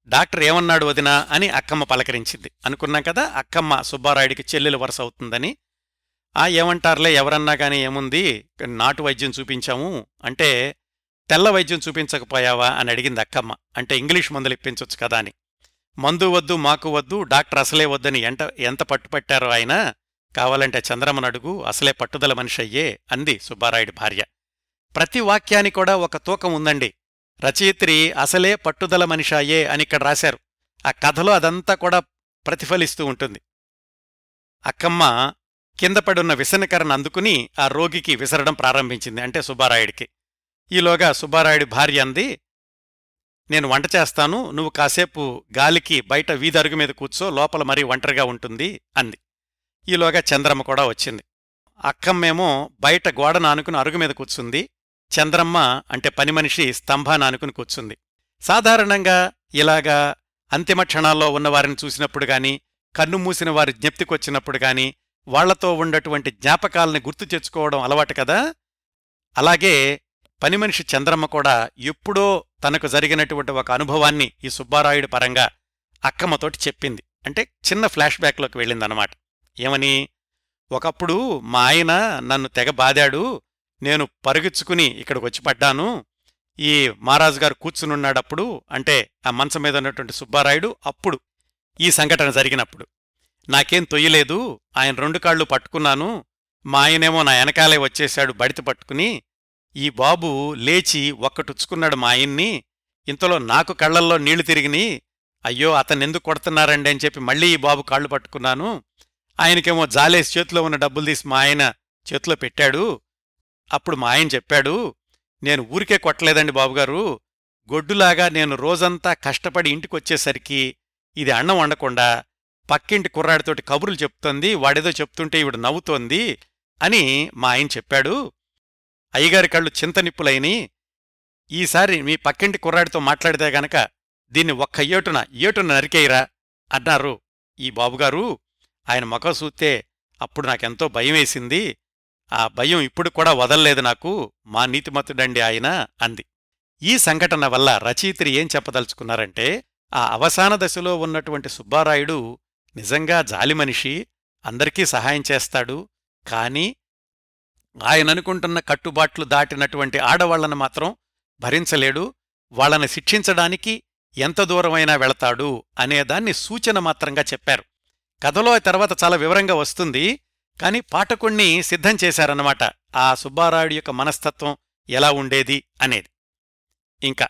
డాక్టర్ ఏమన్నాడు వదినా అని అక్కమ్మ పలకరించింది. అనుకున్నాం కదా అక్కమ్మ సుబ్బారాయుడికి చెల్లెలు వరుస అవుతుందని. ఆ ఏమంటారులే ఎవరన్నా కానీ ఏముంది నాటు వైద్యం చూపించాము అంటే తెల్ల వైద్యం చూపించకపోయావా అని అడిగింది అక్కమ్మ. అంటే ఇంగ్లీష్ మందులు ఇప్పించొచ్చు కదా అని. మందు వద్దు మాకు వద్దు డాక్టర్ అసలే వద్దని ఎంత ఎంత పట్టుపట్టారో ఆయన. కావాలంటే చంద్రమ్మ అడుగు అసలే పట్టుదల మనిషి అయ్యే అంది సుబ్బారాయుడి భార్య. ప్రతి వాక్యాని కూడా ఒక తూకం ఉందండి. రచయిత్రి అసలే పట్టుదల మనిషాయే అని ఇక్కడ రాశారు. ఆ కథలో అదంతా కూడా ప్రతిఫలిస్తూ ఉంటుంది. అక్కమ్మ కింద పడున్న విసనకరను అందుకుని ఆ రోగికి విసరడం ప్రారంభించింది అంటే సుబ్బారాయుడికి. ఈలోగా సుబ్బారాయుడి భార్య అంది నేను వంట చేస్తాను నువ్వు కాసేపు గాలికి బయట వీధరుగు మీద కూర్చో లోపల మరీ ఒంటరిగా ఉంటుంది అంది. ఈలోగా చంద్రమ్మ కూడా వచ్చింది. అక్కమ్మేమో బయట గోడ నానుకుని అరుగు మీద కూర్చుంది చంద్రమ్మ అంటే పని మనిషి కూర్చుంది. సాధారణంగా ఇలాగా అంతిమ క్షణాల్లో ఉన్నవారిని చూసినప్పుడు గాని కన్ను మూసిన వారి జ్ఞప్తికొచ్చినప్పుడు గాని వాళ్ళతో ఉండటువంటి జ్ఞాపకాలని గుర్తు తెచ్చుకోవడం అలవాటు కదా? అలాగే పనిమనిషి చంద్రమ్మ కూడా ఎప్పుడో తనకు జరిగినటువంటి ఒక అనుభవాన్ని ఈ సుబ్బారాయుడు పరంగా అక్కమ్మతోటి చెప్పింది. అంటే చిన్న ఫ్లాష్ బ్యాక్లోకి వెళ్ళిందనమాట. ఏమని? ఒకప్పుడు మా ఆయన నన్ను తెగ బాదాడు నేను పరుగెచ్చుకుని ఇక్కడికి వచ్చి పడ్డాను. ఈ మహారాజు గారు కూర్చునున్నాడప్పుడు అంటే ఆ మంచం మీద ఉన్నటువంటి సుబ్బారాయుడు అప్పుడు ఈ సంఘటన జరిగినప్పుడు. నాకేం తొయ్యలేదు ఆయన రెండు కాళ్ళు పట్టుకున్నాను మా ఆయనేమో నా వెనకాలే వచ్చేశాడు బడిత పట్టుకుని ఈ బాబు లేచి ఒక్కటుచ్చుకున్నాడు మా ఆయన్ని ఇంతలో నాకు కళ్ళల్లో నీళ్ళు తిరిగిని అయ్యో అతనెందుకు కొడుతున్నారండి అని చెప్పి మళ్ళీ ఈ బాబు కాళ్ళు పట్టుకున్నాను. ఆయనకేమో జాలేసి చేతిలో ఉన్న డబ్బులు తీసి మా ఆయన చేతిలో పెట్టాడు. అప్పుడు మా ఆయన చెప్పాడు నేను ఊరికే కొట్టలేదండి బాబుగారు. గొడ్డులాగా నేను రోజంతా కష్టపడి ఇంటికొచ్చేసరికి ఇది అన్నం వండకుండా పక్కింటి కుర్రాడితోటి కబుర్లు చెప్తోంది వాడేదో చెప్తుంటే ఈవిడ నవ్వుతోంది అని మా ఆయన చెప్పాడు. అయ్యగారి కళ్ళు చింతనిప్పులైని ఈసారి మీ పక్కింటి కుర్రాడితో మాట్లాడితే గనక దీన్ని ఒక్క ఏటున ఏటున నరికేయరా అన్నారు ఈ బాబుగారు. ఆయన మొఖం చూస్తే అప్పుడు నాకెంతో భయమేసింది. ఆ భయం ఇప్పుడు కూడా వదల్లేదు నాకు మా నీతిమతుడండి ఆయన అంది. ఈ సంఘటన వల్ల రచయిత్రి ఏం చెప్పదలుచుకున్నారంటే ఆ అవసాన దశలో ఉన్నటువంటి సుబ్బారాయుడు నిజంగా జాలిమనిషి అందరికీ సహాయం చేస్తాడు కాని ఆయననుకుంటున్న కట్టుబాట్లు దాటినటువంటి ఆడవాళ్ళను మాత్రం భరించలేడు వాళ్ళని శిక్షించడానికి ఎంత దూరమైనా వెళతాడు అనేదాన్ని సూచన మాత్రంగా చెప్పారు. కథలో తర్వాత చాలా వివరంగా వస్తుంది కాని పాఠకుణ్ణి సిద్ధం చేశారన్నమాట. ఆ సుబ్బారాయుడు యొక్క మనస్తత్వం ఎలా ఉండేది అనేది. ఇంకా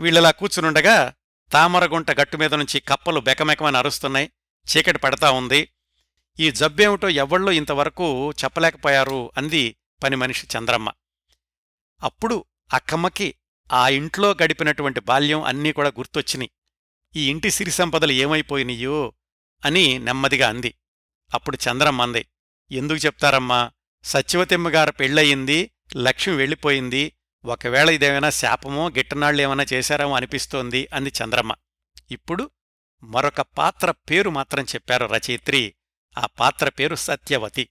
వీళ్ళలా కూర్చునుండగా తామరగుంట గట్టుమీద నుంచి కప్పలు బెకమెకమని అరుస్తున్నాయి. చీకటి పడతా ఉంది. ఈ జబ్బేమిటో ఎవ్వళ్ళో ఇంతవరకు చెప్పలేకపోయారు అంది పని మనిషి చంద్రమ్మ. అప్పుడు అక్కమ్మకి ఆ ఇంట్లో గడిపినటువంటి బాల్యం అన్నీ కూడా గుర్తొచ్చినాయి. ఈ ఇంటి సిరి సంపదలు ఏమైపోయినాయో అని నెమ్మదిగా అంది. అప్పుడు చంద్రమ్మ అంది ఎందుకు చెప్తారమ్మా? సత్యవతిమ్మగారు పెళ్ళయింది లక్ష్మి వెళ్ళిపోయింది ఒకవేళ ఇదేమైనా శాపమో గిట్టనాళ్ళేమైనా చేశారేమో అనిపిస్తోంది అంది చంద్రమ్మ. ఇప్పుడు మరొక పాత్ర పేరు మాత్రం చెప్పారు రచయిత్రి ఆ పాత్ర పేరు సత్యవతి.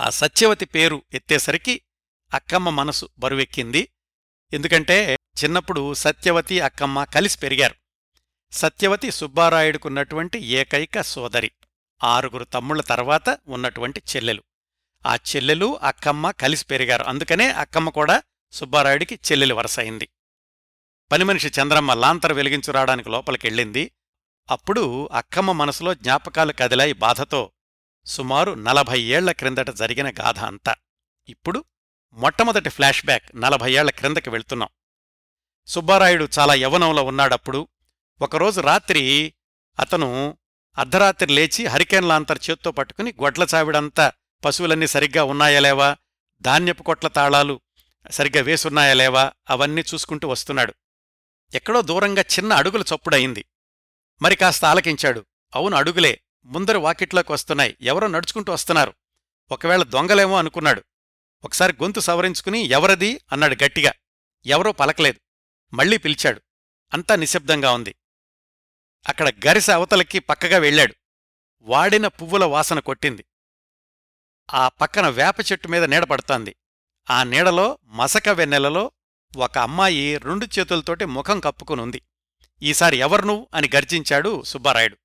ఆ సత్యవతి పేరు ఎత్తేసరికి అక్కమ్మ మనసు బరువెక్కింది. ఎందుకంటే చిన్నప్పుడు సత్యవతి అక్కమ్మ కలిసి పెరిగారు. సత్యవతి సుబ్బారాయుడుకున్నటువంటి ఏకైక సోదరి. ఆరుగురు తమ్ముళ్ళ తర్వాత ఉన్నటువంటి చెల్లెలు. ఆ చెల్లెలు అక్కమ్మ కలిసి పెరిగారు. అందుకనే అక్కమ్మ కూడా సుబ్బారాయుడికి చెల్లెలు వరసయింది. పనిమనిషి చంద్రమ్మ లాంతరు వెలిగించురాడానికి లోపలికెళ్ళింది అప్పుడు అక్కమ్మ మనసులో జ్ఞాపకాలు కదిలాయి బాధతో సుమారు నలభై ఏళ్ళ క్రిందట జరిగిన గాథ అంతా. ఇప్పుడు మొట్టమొదటి ఫ్లాష్ బ్యాక్ నలభై ఏళ్ళ క్రిందకి వెళ్తున్నాం. సుబ్బారాయుడు చాలా యవనంలో ఉన్నాడప్పుడు ఒకరోజు రాత్రి అతను అర్ధరాత్రి లేచి హరికేన్ లాంతర్ చేత్తో పట్టుకుని గొడ్ల చావిడంతా పశువులన్నీ సరిగ్గా ఉన్నాయా లేవా? ధాన్యపు కొట్ల తాళాలు సరిగ్గా వేసున్నాయా లేవా? అవన్నీ చూసుకుంటూ వస్తున్నాడు. ఎక్కడో దూరంగా చిన్న అడుగుల చప్పుడయింది. మరి కాస్త ఆలకించాడు. అవును అడుగులే. ముందరు వాకిట్లోకి వస్తున్నాయి. ఎవరో నడుచుకుంటూ వస్తున్నారు. ఒకవేళ దొంగలేమో అనుకున్నాడు. ఒకసారి గొంతు సవరించుకుని ఎవరది? అన్నాడు గట్టిగా. ఎవరో పలకలేదు. మళ్ళీ పిలిచాడు. అంతా నిశ్శబ్దంగా ఉంది. అక్కడ గరిస అవతలకి పక్కగా వెళ్ళాడు. వాడిన పువ్వుల వాసన కొట్టింది. ఆ పక్కన వేప చెట్టు మీద నీడపడుతోంది ఆ నీడలో మసక వెన్నెలలో ఒక అమ్మాయి రెండు చేతులతోటి ముఖం కప్పుకునుంది. ఈసారి ఎవర్ను అని గర్జించాడు సుబ్బారాయుడు.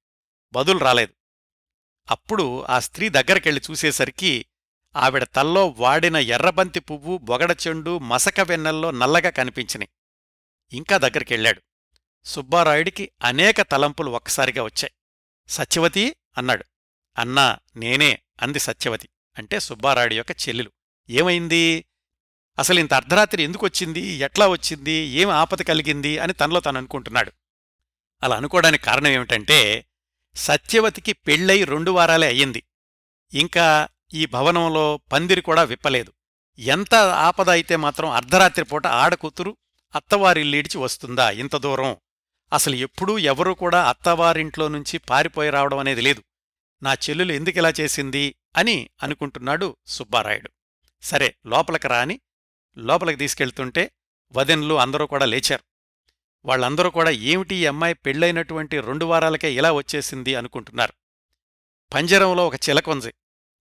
బదులు రాలేదు. అప్పుడు ఆ స్త్రీ దగ్గరకెళ్ళి చూసేసరికి ఆవిడ తల్లో వాడిన ఎర్రబంతి పువ్వు బొగడచెండు మసక వెన్నెల్లో నల్లగా కనిపించినాయి. ఇంకా దగ్గరికెళ్ళాడు. సుబ్బారాయుడికి అనేక తలంపులు ఒక్కసారిగా వచ్చాయి. సత్యవతి అన్నాడు. అన్నా నేనే అంది సత్యవతి. అంటే సుబ్బారాయుడి యొక్క చెల్లెలు. ఏమైంది? అసలు ఇంత అర్ధరాత్రి ఎందుకొచ్చింది ఎట్లా వచ్చింది? ఏం ఆపద కలిగింది? అని తనలో తాను అనుకుంటున్నాడు. అలా అనుకోవడానికి కారణం ఏమిటంటే సత్యవతికి పెళ్ళై రెండు వారాలే అయ్యింది. ఇంకా ఈ భవనంలో పందిరి కూడా విప్పలేదు. ఎంత ఆపద అయితే మాత్రం అర్ధరాత్రి పూట ఆడకూతురు అత్తవారిల్లీడిచి వస్తుందా? ఇంత దూరం. అసలు ఎప్పుడూ ఎవరూ కూడా అత్తవారింట్లో నుంచి పారిపోయి రావడం అనేది లేదు. నా చెల్లెలు ఎందుకిలా చేసింది అని అనుకుంటున్నాడు సుబ్బారాయుడు. సరే లోపలికి రాని లోపలికి తీసుకెళ్తుంటే వదెన్లు అందరూ కూడా లేచారు. వాళ్ళందరూ కూడా ఏమిటి ఈ అమ్మాయి పెళ్ళైనటువంటి రెండు వారాలకే ఇలా వచ్చేసింది అనుకుంటున్నారు. పంజరంలో ఒక చిలకొంది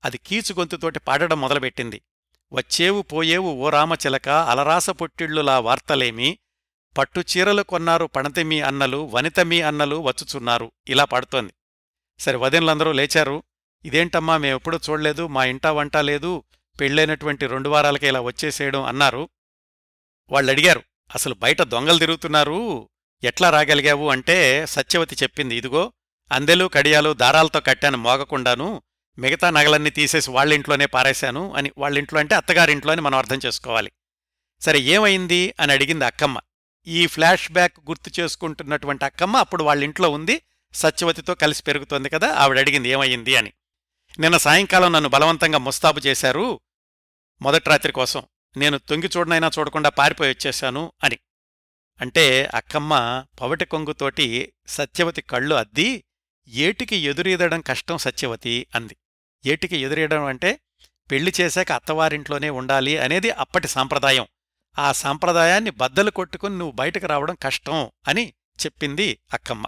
అది కీచుగొంతుతోటి పాడడం మొదలుపెట్టింది. వచ్చేవు పోయేవు ఓ రామచిలక అలరాస పొట్టిళ్ళులా వార్తలేమి పట్టుచీరలు కొన్నారు పణతిమి అన్నలు వనితమి అన్నలు వచ్చుచున్నారు. ఇలా పాడుతోంది. సరే వదినలందరూ లేచారు. ఇదేంటమ్మా మేమెప్పుడూ చూడలేదు మా ఇంటా వంట లేదు పెళ్ళైనటువంటి రెండు వారాలకే ఇలా వచ్చేసేయడం అన్నారు. వాళ్ళు అడిగారు అసలు బయట దొంగలు తిరుగుతున్నారు ఎట్లా రాగలిగావు? అంటే సత్యవతి చెప్పింది ఇదిగో అందెలు కడియాలు దారాలతో కట్టాను మోగకుండాను మిగతా నగలన్నీ తీసేసి వాళ్ళింట్లోనే పారేశాను అని వాళ్ళింట్లో అంటే అత్తగారింట్లో అని మనం అర్థం చేసుకోవాలి. సరే ఏమైంది? అని అడిగింది అక్కమ్మ. ఈ ఫ్లాష్ బ్యాక్ గుర్తు చేసుకుంటున్నటువంటి అక్కమ్మ అప్పుడు వాళ్ళ ఇంట్లో ఉంది. సత్యవతితో కలిసి పెరుగుతోంది కదా ఆవిడ అడిగింది ఏమయ్యింది అని. నిన్న సాయంకాలం నన్ను బలవంతంగా ముస్తాబు చేశారు మొదటి రాత్రి కోసం. నేను తొంగి చూడనైనా చూడకుండా పారిపోయి వచ్చేశాను అని. అంటే అక్కమ్మ పవటి కొంగుతోటి సత్యవతి కళ్ళు అద్ది ఏటికి ఎదురీదడం కష్టం సత్యవతి అంది. ఏటికి ఎదురీయడం అంటే పెళ్ళి చేశాక అత్తవారింట్లోనే ఉండాలి అనేది అప్పటి సాంప్రదాయం. ఆ సాంప్రదాయాన్ని బద్దలు కొట్టుకుని నువ్వు బయటకు రావడం కష్టం అని చెప్పింది అక్కమ్మ.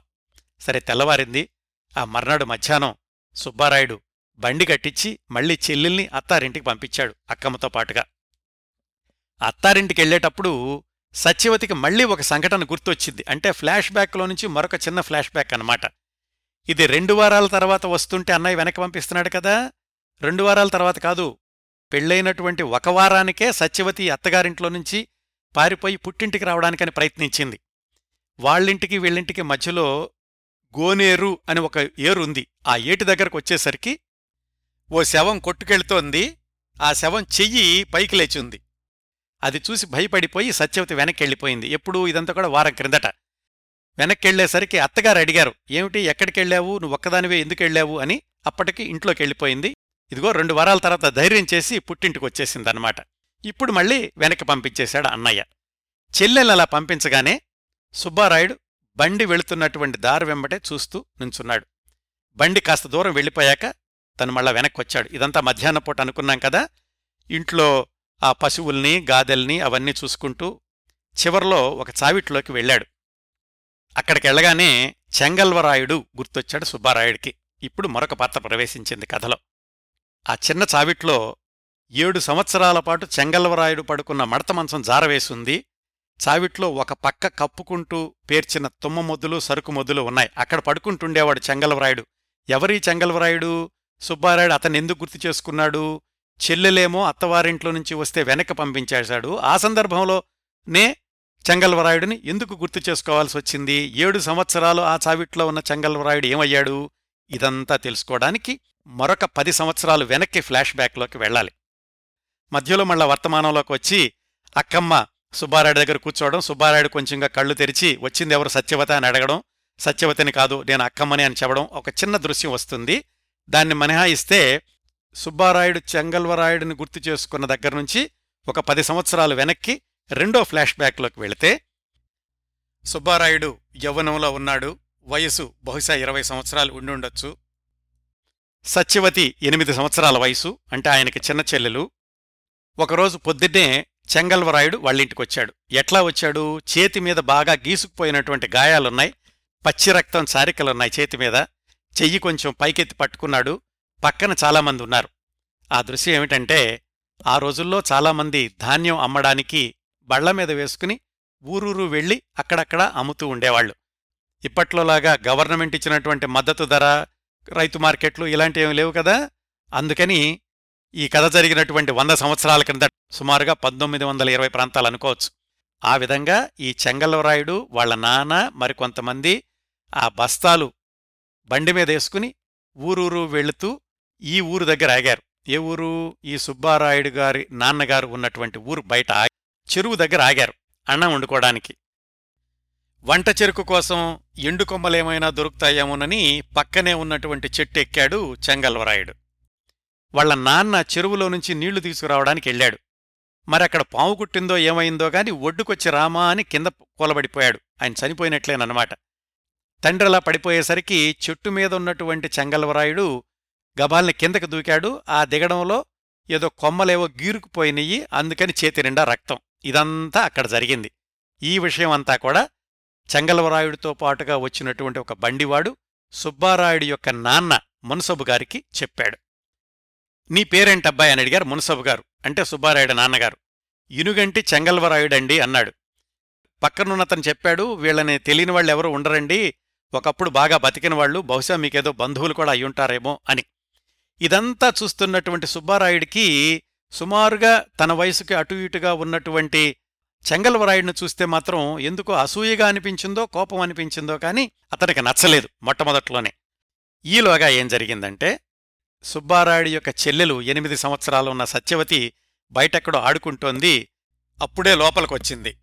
సరే తెల్లవారింది. ఆ మర్నాడు మధ్యాహ్నం సుబ్బారాయుడు బండి కట్టించి మళ్ళీ చెల్లెల్ని అత్తారింటికి పంపించాడు అక్కమ్మతో పాటుగా. అత్తారింటికెళ్ళేటప్పుడు సత్యవతికి మళ్ళీ ఒక సంఘటన గుర్తొచ్చింది. అంటే ఫ్లాష్ బ్యాక్లో నుంచి మరొక చిన్న ఫ్లాష్ బ్యాక్ అన్నమాట. ఇది రెండు వారాల తర్వాత వస్తుంటే అన్నయ్య వెనక పంపిస్తున్నాడు కదా. రెండు వారాల తర్వాత కాదు పెళ్ళైనటువంటి ఒక వారానికే సత్యవతి అత్తగారింట్లో నుంచి పారిపోయి పుట్టింటికి రావడానికని ప్రయత్నించింది. వాళ్ళింటికి వీళ్ళింటికి మధ్యలో గోనేరు అని ఒక ఏరుంది ఆ ఏటి దగ్గరకు వచ్చేసరికి ఓ శవం కొట్టుకెళ్తోంది. ఆ శవం చెయ్యి పైకి లేచింది. అది చూసి భయపడిపోయి సత్యవతి వెనక్కెళ్ళిపోయింది. ఎప్పుడు ఇదంతా కూడా వారం క్రిందట. వెనక్కెళ్ళేసరికి అత్తగారు అడిగారు ఏమిటి ఎక్కడికెళ్ళావు? నువ్వు ఒక్కదానివే ఎందుకెళ్ళావు? అని అప్పటికి ఇంట్లోకి వెళ్ళిపోయింది ఇదిగో రెండు వారాల తర్వాత ధైర్యం చేసి పుట్టింటికి వచ్చేసిందన్నమాట. ఇప్పుడు మళ్ళీ వెనక్కి పంపించేశాడు అన్నయ్య. చెల్లెలు అలా పంపించగానే సుబ్బారాయుడు బండి వెళుతున్నటువంటి దారి వెంబటే చూస్తూ నుంచున్నాడు. బండి కాస్త దూరం వెళ్ళిపోయాక తను మళ్ళా వెనక్కొచ్చాడు. ఇదంతా మధ్యాహ్న పూట అనుకున్నాం కదా. ఇంట్లో ఆ పశువుల్ని గాదెల్ని అవన్నీ చూసుకుంటూ చివర్లో ఒక చావిట్లోకి వెళ్ళాడు. అక్కడికెళ్ళగానే చెంగల్వరాయుడు గుర్తొచ్చాడు సుబ్బారాయుడికి. ఇప్పుడు మరొక పాత్ర ప్రవేశించింది కథలో. ఆ చిన్న చావిట్లో ఏడు సంవత్సరాల పాటు చెంగల్వరాయుడు పడుకున్న మడత మంచం జారవేసుంది. చావిట్లో ఒక పక్క కప్పుకుంటూ పేర్చిన తుమ్మ మొద్దులు సరుకు మొద్దులు ఉన్నాయి. అక్కడ పడుకుంటుండేవాడు చెంగల్వరాయుడు ఎవరీ చెంగల్వరాయుడు సుబ్బారాయుడు అతన్ని ఎందుకు గుర్తు చేసుకున్నాడు? చెల్లెలేమో అత్తవారింట్లో నుంచి వస్తే వెనక పంపించేశాడు. ఆ సందర్భంలోనే చెంగల్వరాయుడిని ఎందుకు గుర్తు చేసుకోవాల్సి వచ్చింది? ఏడు సంవత్సరాలు ఆ చావిట్లో ఉన్న చెంగల్వరాయుడు ఏమయ్యాడు? ఇదంతా తెలుసుకోవడానికి మరొక పది సంవత్సరాలు వెనక్కి ఫ్లాష్ బ్యాక్లోకి వెళ్ళాలి. మధ్యలో మళ్ళా వర్తమానంలోకి వచ్చి అక్కమ్మ సుబ్బారాయుడు దగ్గర కూర్చోవడం సుబ్బారాయుడు కొంచెంగా కళ్ళు తెరిచి వచ్చింది ఎవరు సత్యవత అని అడగడం సత్యవతిని కాదు నేను అక్కమ్మని అని చెప్పడం ఒక చిన్న దృశ్యం వస్తుంది. దాన్ని మినహాయిస్తే సుబ్బారాయుడు చెంగల్వరాయుడిని గుర్తు చేసుకున్న దగ్గర నుంచి ఒక పది సంవత్సరాలు వెనక్కి రెండో ఫ్లాష్ బ్యాక్లోకి వెళితే సుబ్బారాయుడు యవ్వనంలో ఉన్నాడు. వయసు బహుశా ఇరవై సంవత్సరాలు ఉండుండొచ్చు సత్యవతి ఎనిమిది సంవత్సరాల వయసు అంటే ఆయనకి చిన్న చెల్లెలు. ఒకరోజు పొద్దున్నే చెంగల్వరాయుడు వాళ్ళింటికొచ్చాడు. ఎట్లా వచ్చాడు? చేతి మీద బాగా గీసుకుపోయినటువంటి గాయాలున్నాయి. పచ్చి రక్తం చారికలున్నాయి చేతి మీద. చెయ్యి కొంచెం పైకెత్తి పట్టుకున్నాడు. పక్కన చాలామంది ఉన్నారు ఆ దృశ్యం ఏమిటంటే ఆ రోజుల్లో చాలామంది ధాన్యం అమ్మడానికి బళ్ళ మీద వేసుకుని ఊరూరు వెళ్ళి అక్కడక్కడ అమ్ముతూ ఉండేవాళ్ళు ఇప్పట్లోలాగా గవర్నమెంట్ ఇచ్చినటువంటి మద్దతు ధర రైతు మార్కెట్లు ఇలాంటివి లేవు కదా. అందుకని ఈ కథ జరిగినటువంటి వంద సంవత్సరాల క్రింద సుమారుగా పంతొమ్మిది వందల ఇరవై ప్రాంతాలు అనుకోవచ్చు. ఆ విధంగా ఈ చెంగల్వరాయుడు వాళ్ళ నాన్న మరికొంతమంది ఆ బస్తాలు బండి మీద వేసుకుని ఊరూరు వెళుతూ ఈ ఊరు దగ్గర ఆగారు. ఏ ఊరు? ఈ సుబ్బారాయుడు గారి నాన్నగారు ఉన్నటువంటి ఊరు బయట చెరువు దగ్గర ఆగారు. అన్నం వండుకోవడానికి. వంట చెరుకు కోసం ఎండు కొమ్మలేమైనా దొరుకుతాయేమోనని పక్కనే ఉన్నటువంటి చెట్టు ఎక్కాడు చెంగల్వరాయుడు. వాళ్ళ నాన్న చెరువులో నుంచి నీళ్ళు తీసుకురావడానికి వెళ్ళాడు. మరక్కడ పాము కుట్టిందో ఏమైందో గాని ఒడ్డుకొచ్చి రామా అని కింద కూలబడిపోయాడు. ఆయన చనిపోయినట్లేనమాట తండ్రిలా పడిపోయేసరికి చెట్టు మీద ఉన్నటువంటి చెంగల్వరాయుడు గబాల్ని కిందకి దూకాడు. ఆ దిగడంలో ఏదో కొమ్మలేవో గీరుకుపోయినయి అందుకని చేతి నిండా రక్తం. ఇదంతా అక్కడ జరిగింది. ఈ విషయం అంతా కూడా చెంగల్వరాయుడితో పాటుగా వచ్చినటువంటి ఒక బండివాడు సుబ్బారాయుడి యొక్క నాన్న మున్సబు గారికి చెప్పాడు. నీ పేరేంటబ్బాయి అని అడిగారు మున్సబు గారు. అంటే సుబ్బారాయుడు నాన్నగారు. ఇనుగంటి చెంగల్వరాయుడండి అన్నాడు. పక్కనున్నతను చెప్పాడు వీళ్ళని తెలియని వాళ్ళు ఎవరు ఉండరండి. ఒకప్పుడు బాగా బతికిన వాళ్ళు బహుశా మీకేదో బంధువులు కూడా అయ్యుంటారేమో అని. ఇదంతా చూస్తున్నటువంటి సుబ్బారాయుడికి సుమారుగా తన వయసుకి అటు ఇటుగా ఉన్నటువంటి చెంగల్వరాయుడిని చూస్తే మాత్రం ఎందుకో అసూయగా అనిపించిందో కోపం అనిపించిందో కాని అతనికి నచ్చలేదు మొట్టమొదట్లోనే. ఈలోగా ఏం జరిగిందంటే సుబ్బారాయుడి యొక్క చెల్లెలు ఎనిమిది సంవత్సరాలు ఉన్న సత్యవతి బయటెక్కడో ఆడుకుంటోంది అప్పుడే లోపలికొచ్చింది.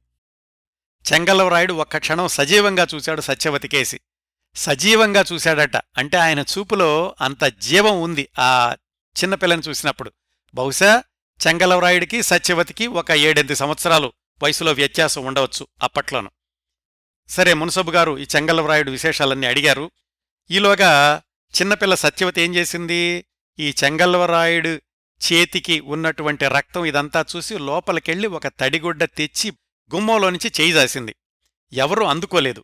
చెంగల్వరాయుడు ఒక్క క్షణం సజీవంగా చూశాడు సత్యవతి కేసి. సజీవంగా చూశాడట. అంటే ఆయన చూపులో అంత జీవం ఉంది ఆ చిన్నపిల్లని చూసినప్పుడు. బహుశా చెంగలవరాయుడికి సత్యవతికి ఒక ఏడెనిమిది సంవత్సరాలు వయసులో వ్యత్యాసం ఉండవచ్చు అప్పట్లోను. సరే మున్సబు గారు ఈ చెంగలవరాయుడు విశేషాలన్నీ అడిగారు. ఈలోగా చిన్నపిల్ల సత్యవతి ఏం చేసింది? ఈ చెంగల్వరాయుడు చేతికి ఉన్నటువంటి రక్తం ఇదంతా చూసి లోపలికెళ్ళి ఒక తడిగుడ్డ తెచ్చి గుమ్మంలోనించి నుంచి ఎవరూ అందుకోలేదు.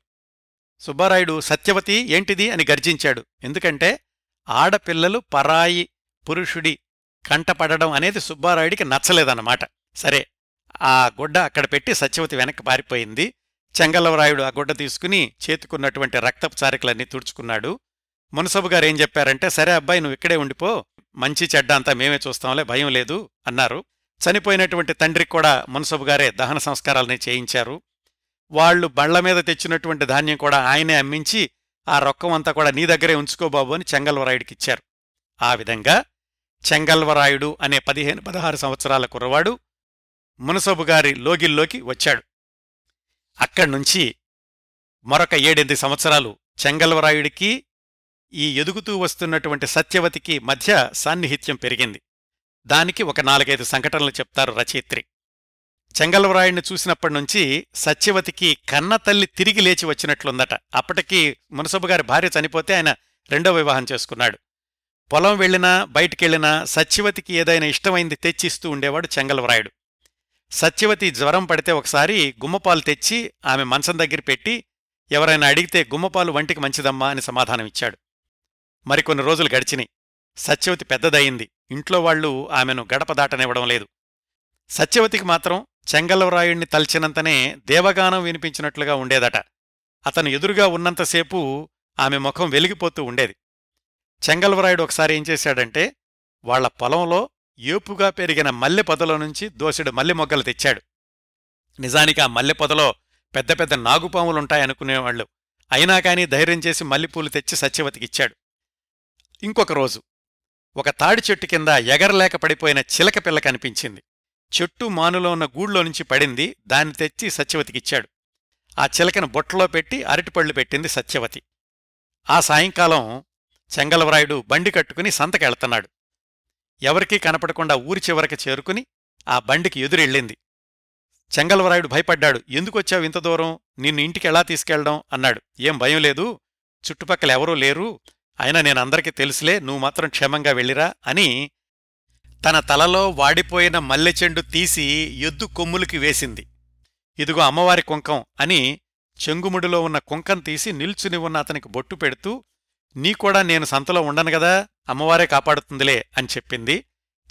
సుబ్బారాయుడు సత్యవతి ఏంటిది? అని గర్జించాడు. ఎందుకంటే ఆడపిల్లలు పరాయి పురుషుడి కంటపడడం అనేది సుబ్బారాయుడికి నచ్చలేదన్నమాట. సరే ఆ గుడ్డ అక్కడ పెట్టి సత్యవతి వెనక్కి పారిపోయింది. చెంగల్లవరాయుడు ఆ గుడ్డ తీసుకుని చేతుకున్నటువంటి రక్తపు చారికలన్నీ తుడుచుకున్నాడు. మునసబు గారు ఏం చెప్పారంటే సరే అబ్బాయి నువ్వు ఇక్కడే ఉండిపో. మంచి చెడ్డ అంతా మేమే చూస్తాంలే భయం లేదు అన్నారు. చనిపోయినటువంటి తండ్రికి కూడా మునసబు గారే దహన సంస్కారాలని చేయించారు. వాళ్ళు బళ్ళ మీద తెచ్చినటువంటి ధాన్యం కూడా ఆయనే అమ్మించి ఆ రొక్కం అంతా కూడా నీ దగ్గరే ఉంచుకోబాబు అని చెంగల్వరాయుడికిచ్చారు ఆ విధంగా చెంగల్వరాయుడు అనే పదిహేను పదహారు సంవత్సరాల కుర్రవాడు మునసబు గారి లోగిల్లోకి వచ్చాడు. అక్కడ్నుంచి మరొక ఏడెనిమిది సంవత్సరాలు చెంగల్వరాయుడికి ఈ ఎదుగుతూ వస్తున్నటువంటి సత్యవతికి మధ్య సాన్నిహిత్యం పెరిగింది. దానికి ఒక నాలుగైదు సంఘటనలు చెప్తారు రచయిత్రి. చెంగల్వరాయుడిని చూసినప్పటినుంచి సత్యవతికి కన్న తల్లి తిరిగి లేచి వచ్చినట్లుందట. అప్పటికి మునసబు గారి భార్య చనిపోతే ఆయన రెండో వివాహం చేసుకున్నాడు. పొలం వెళ్ళినా బయటికెళ్ళినా సత్యవతికి ఏదైనా ఇష్టమైంది తెచ్చిస్తూ ఉండేవాడు చెంగల్వరాయుడు సత్యవతి జ్వరం పడితే ఒకసారి గుమ్మపాలు తెచ్చి ఆమె మంచం దగ్గర పెట్టి ఎవరైనా అడిగితే గుమ్మపాలు వంటికి మంచిదమ్మా అని సమాధానమిచ్చాడు మరికొన్ని రోజులు గడిచినాయి. సత్యవతి పెద్దదయింది. ఇంట్లో వాళ్ళు ఆమెను గడప దాటనివ్వడం లేదు. సత్యవతికి మాత్రం చెంగల్వరాయుణ్ణి తలిచినంతనే దేవగానం వినిపించినట్లుగా ఉండేదట. అతను ఎదురుగా ఉన్నంతసేపు ఆమె ముఖం వెలిగిపోతూ ఉండేది. చెంగల్వరాయుడు ఒకసారి ఏం చేశాడంటే వాళ్ళ పొలంలో ఏపుగా పెరిగిన మల్లె పొదలో నుంచి దోసెడు మల్లె మొగ్గలు తెచ్చాడు. నిజానికి ఆ మల్లె పొదలో పెద్ద పెద్ద నాగుపాములుంటాయనుకునేవాళ్ళు అయినా కాని ధైర్యం చేసి మల్లెపూలు తెచ్చి సత్యవతికిచ్చాడు ఇంకొక రోజు ఒక తాడి చెట్టు కింద ఎగరలేక పడిపోయిన చిలక పిల్ల కనిపించింది. చెట్టు మానులో ఉన్న గూళ్ళో నుంచి పడింది. దాన్ని తెచ్చి సత్యవతికిచ్చాడు ఆ చిలకను బొట్టలో పెట్టి అరటిపళ్ళు పెట్టింది సత్యవతి. ఆ సాయంకాలం చెంగలవరాయుడు బండి కట్టుకుని సంతకెళ్తున్నాడు. ఎవరికీ కనపడకుండా ఊరి చివరకి చేరుకుని ఆ బండికి ఎదురెళ్ళింది. చెంగల్వరాయుడు భయపడ్డాడు. ఎందుకొచ్చావు ఇంత దూరం? నిన్ను ఇంటికి ఎలా తీసుకెళ్ళడం అన్నాడు. ఏం భయం లేదు. చుట్టుపక్కల ఎవరూ లేరు. అయినా నేనందరికీ తెలుసులే. నువ్వు మాత్రం క్షేమంగా వెళ్ళిరా అని తన తలలో వాడిపోయిన మల్లెచెండు తీసి ఎద్దు కొమ్ములకి వేసింది. ఇదిగో అమ్మవారి కుంకం అని చెంగుముడిలో ఉన్న కుంకం తీసి నిల్చుని ఉన్న అతనికి బొట్టు పెడుతూ నీకూడా నేను సంతలో ఉండను గదా అమ్మవారే కాపాడుతుందిలే అని చెప్పింది.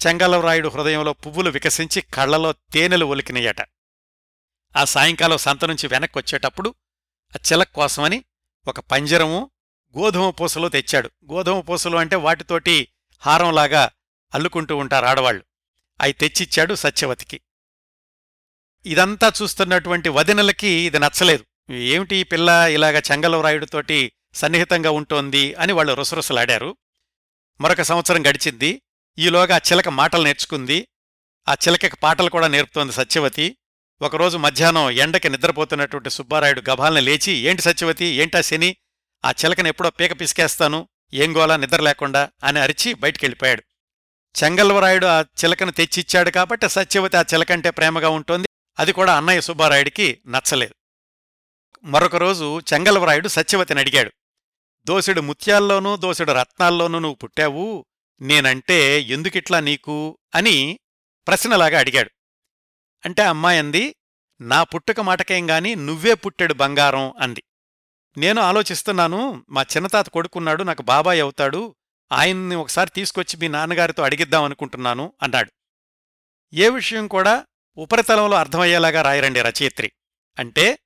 చెంగలవరాయుడు హృదయంలో పువ్వులు వికసించి కళ్ళలో తేనెలు ఒలికినయ్యట ఆ సాయంకాలం సంత నుంచి వెనక్కొచ్చేటప్పుడు ఆ చిలక్ కోసమని ఒక పంజరము గోధుమ పూసలు తెచ్చాడు. గోధుమ పూసలు అంటే వాటితోటి హారంలాగా అల్లుకుంటూ ఉంటారు ఆడవాళ్ళు అవి తెచ్చిచ్చాడు సత్యవతికి. ఇదంతా చూస్తున్నటువంటి వదినలకి ఇది నచ్చలేదు. ఏమిటి ఈ పిల్ల ఇలాగ చెంగలవరాయుడితోటి సన్నిహితంగా ఉంటోంది అని వాళ్ళు రుసరుసలాడారు. మరొక సంవత్సరం గడిచింది ఈలోగా ఆ చిలక మాటలు నేర్చుకుంది. ఆ చిలకకి పాటలు కూడా నేర్పుతోంది సత్యవతి. ఒకరోజు మధ్యాహ్నం ఎండకి నిద్రపోతున్నటువంటి సుబ్బారాయుడు గభాల్ని లేచి ఏంటి సత్యవతి? ఏంటా శని? ఆ చిలకని ఎప్పుడో పీక పిసికేస్తాను. ఏం గోలా నిద్ర లేకుండా? అని అరిచి బయటికెళ్ళిపోయాడు. చెంగల్వరాయుడు ఆ చిలకను తెచ్చిచ్చాడు కాబట్టి సత్యవతి ఆ చిలకంటే ప్రేమగా ఉంటోంది. అది కూడా అన్నయ్య సుబ్బారాయుడికి నచ్చలేదు. మరొక రోజు చెంగల్వరాయుడు సత్యవతిని అడిగాడు. దోసెడు ముత్యాల్లోనూ దోసెడు రత్నాల్లోనూ నువ్వు పుట్టావు నేనంటే ఎందుకిట్లా నీకు? అని ప్రశ్నలాగా అడిగాడు. అంటే అమ్మాయి అంది నా పుట్టుక మాటకేం గాని నువ్వే పుట్టెడు బంగారం అంది. నేను ఆలోచిస్తున్నాను మా చిన్నతాత కొడుకున్నాడు నాకు బాబాయ్ అవుతాడు ఆయన్ని ఒకసారి తీసుకొచ్చి మీ నాన్నగారితో అడిగిద్దామనుకుంటున్నాను అన్నాడు. ఏ విషయం కూడా ఉపరితలంలో అర్థమయ్యేలాగా రాయరండి రచయిత్రి. అంటే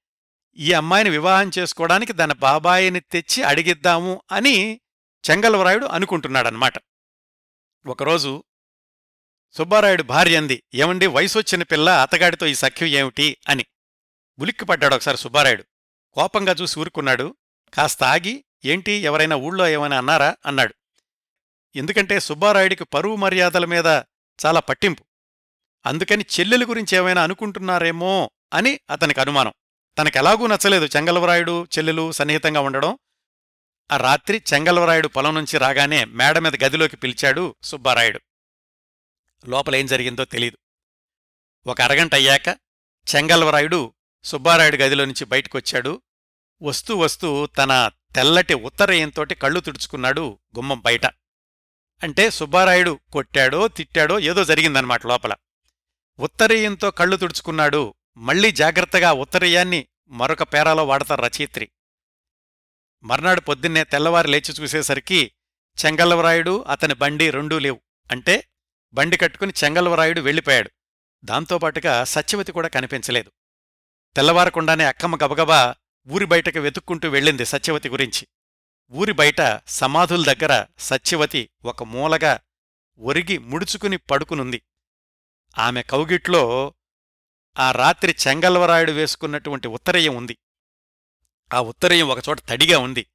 ఈ అమ్మాయిని వివాహం చేసుకోవడానికి తన బాబాయిని తెచ్చి అడిగిద్దాము అని చెంగల్వరాయుడు అనుకుంటున్నాడనమాట ఒకరోజు సుబ్బారాయుడు భార్య అంది ఏమండి వయసొచ్చిన పిల్ల అతగాడితో ఈ సఖ్యం ఏమిటి? అని ఉలిక్కిపడ్డాడు ఒకసారి సుబ్బారాయుడు. కోపంగా చూసి ఊరుకున్నాడు కాస్త ఆగి ఏంటి ఎవరైనా ఊళ్ళో ఏమైనా అన్నారా? అన్నాడు. ఎందుకంటే సుబ్బారాయుడికి పరువు మర్యాదల మీద చాలా పట్టింపు. అందుకని చెల్లెల గురించి ఏమైనా అనుకుంటున్నారేమో అని అతనికి అనుమానం. తనకెలాగూ నచ్చలేదు చెంగల్వరాయుడు చెల్లెలు సన్నిహితంగా ఉండడం. ఆ రాత్రి చెంగల్వరాయుడు పొలం నుంచి రాగానే మేడ మీద గదిలోకి పిలిచాడు సుబ్బారాయుడు. లోపల ఏం జరిగిందో తెలీదు. ఒక అరగంట అయ్యాక చెంగల్వరాయుడు సుబ్బారాయుడు గదిలో నుంచి బయటకొచ్చాడు. వస్తూ వస్తూ తన తెల్లటి ఉత్తరయంతోటి కళ్ళు తుడుచుకున్నాడు గుమ్మం బయట. అంటే సుబ్బారాయుడు కొట్టాడో తిట్టాడో ఏదో జరిగిందన్నమాట లోపల. ఉత్తరీయంతో కళ్ళు తుడుచుకున్నాడు మళ్ళీ జాగ్రత్తగా ఉత్తరీయాన్ని మరొక పేరాలో వాడతారు రచయిత్రి. మర్నాడు పొద్దున్నే తెల్లవారు లేచి చూసేసరికి చెంగల్వరాయుడు అతని బండి రెండూ లేవు. అంటే బండి కట్టుకుని చెంగల్వరాయుడు వెళ్ళిపోయాడు. దాంతోపాటుగా సత్యవతి కూడా కనిపించలేదు. తెల్లవారకుండానే అక్కమ్మ గబగబా ఊరి బయటకు వెతుక్కుంటూ వెళ్ళింది సత్యవతి గురించి. ఊరి బయట సమాధుల దగ్గర సత్యవతి ఒక మూలగా ఒరిగి ముడుచుకుని పడుకునుంది. ఆమె కౌగిట్లో ఆ రాత్రి చెంగల్వరాయుడు వేసుకున్నటువంటి ఉత్తరయం ఉంది. ఆ ఉత్తరయం ఒకచోట తడిగా ఉంది.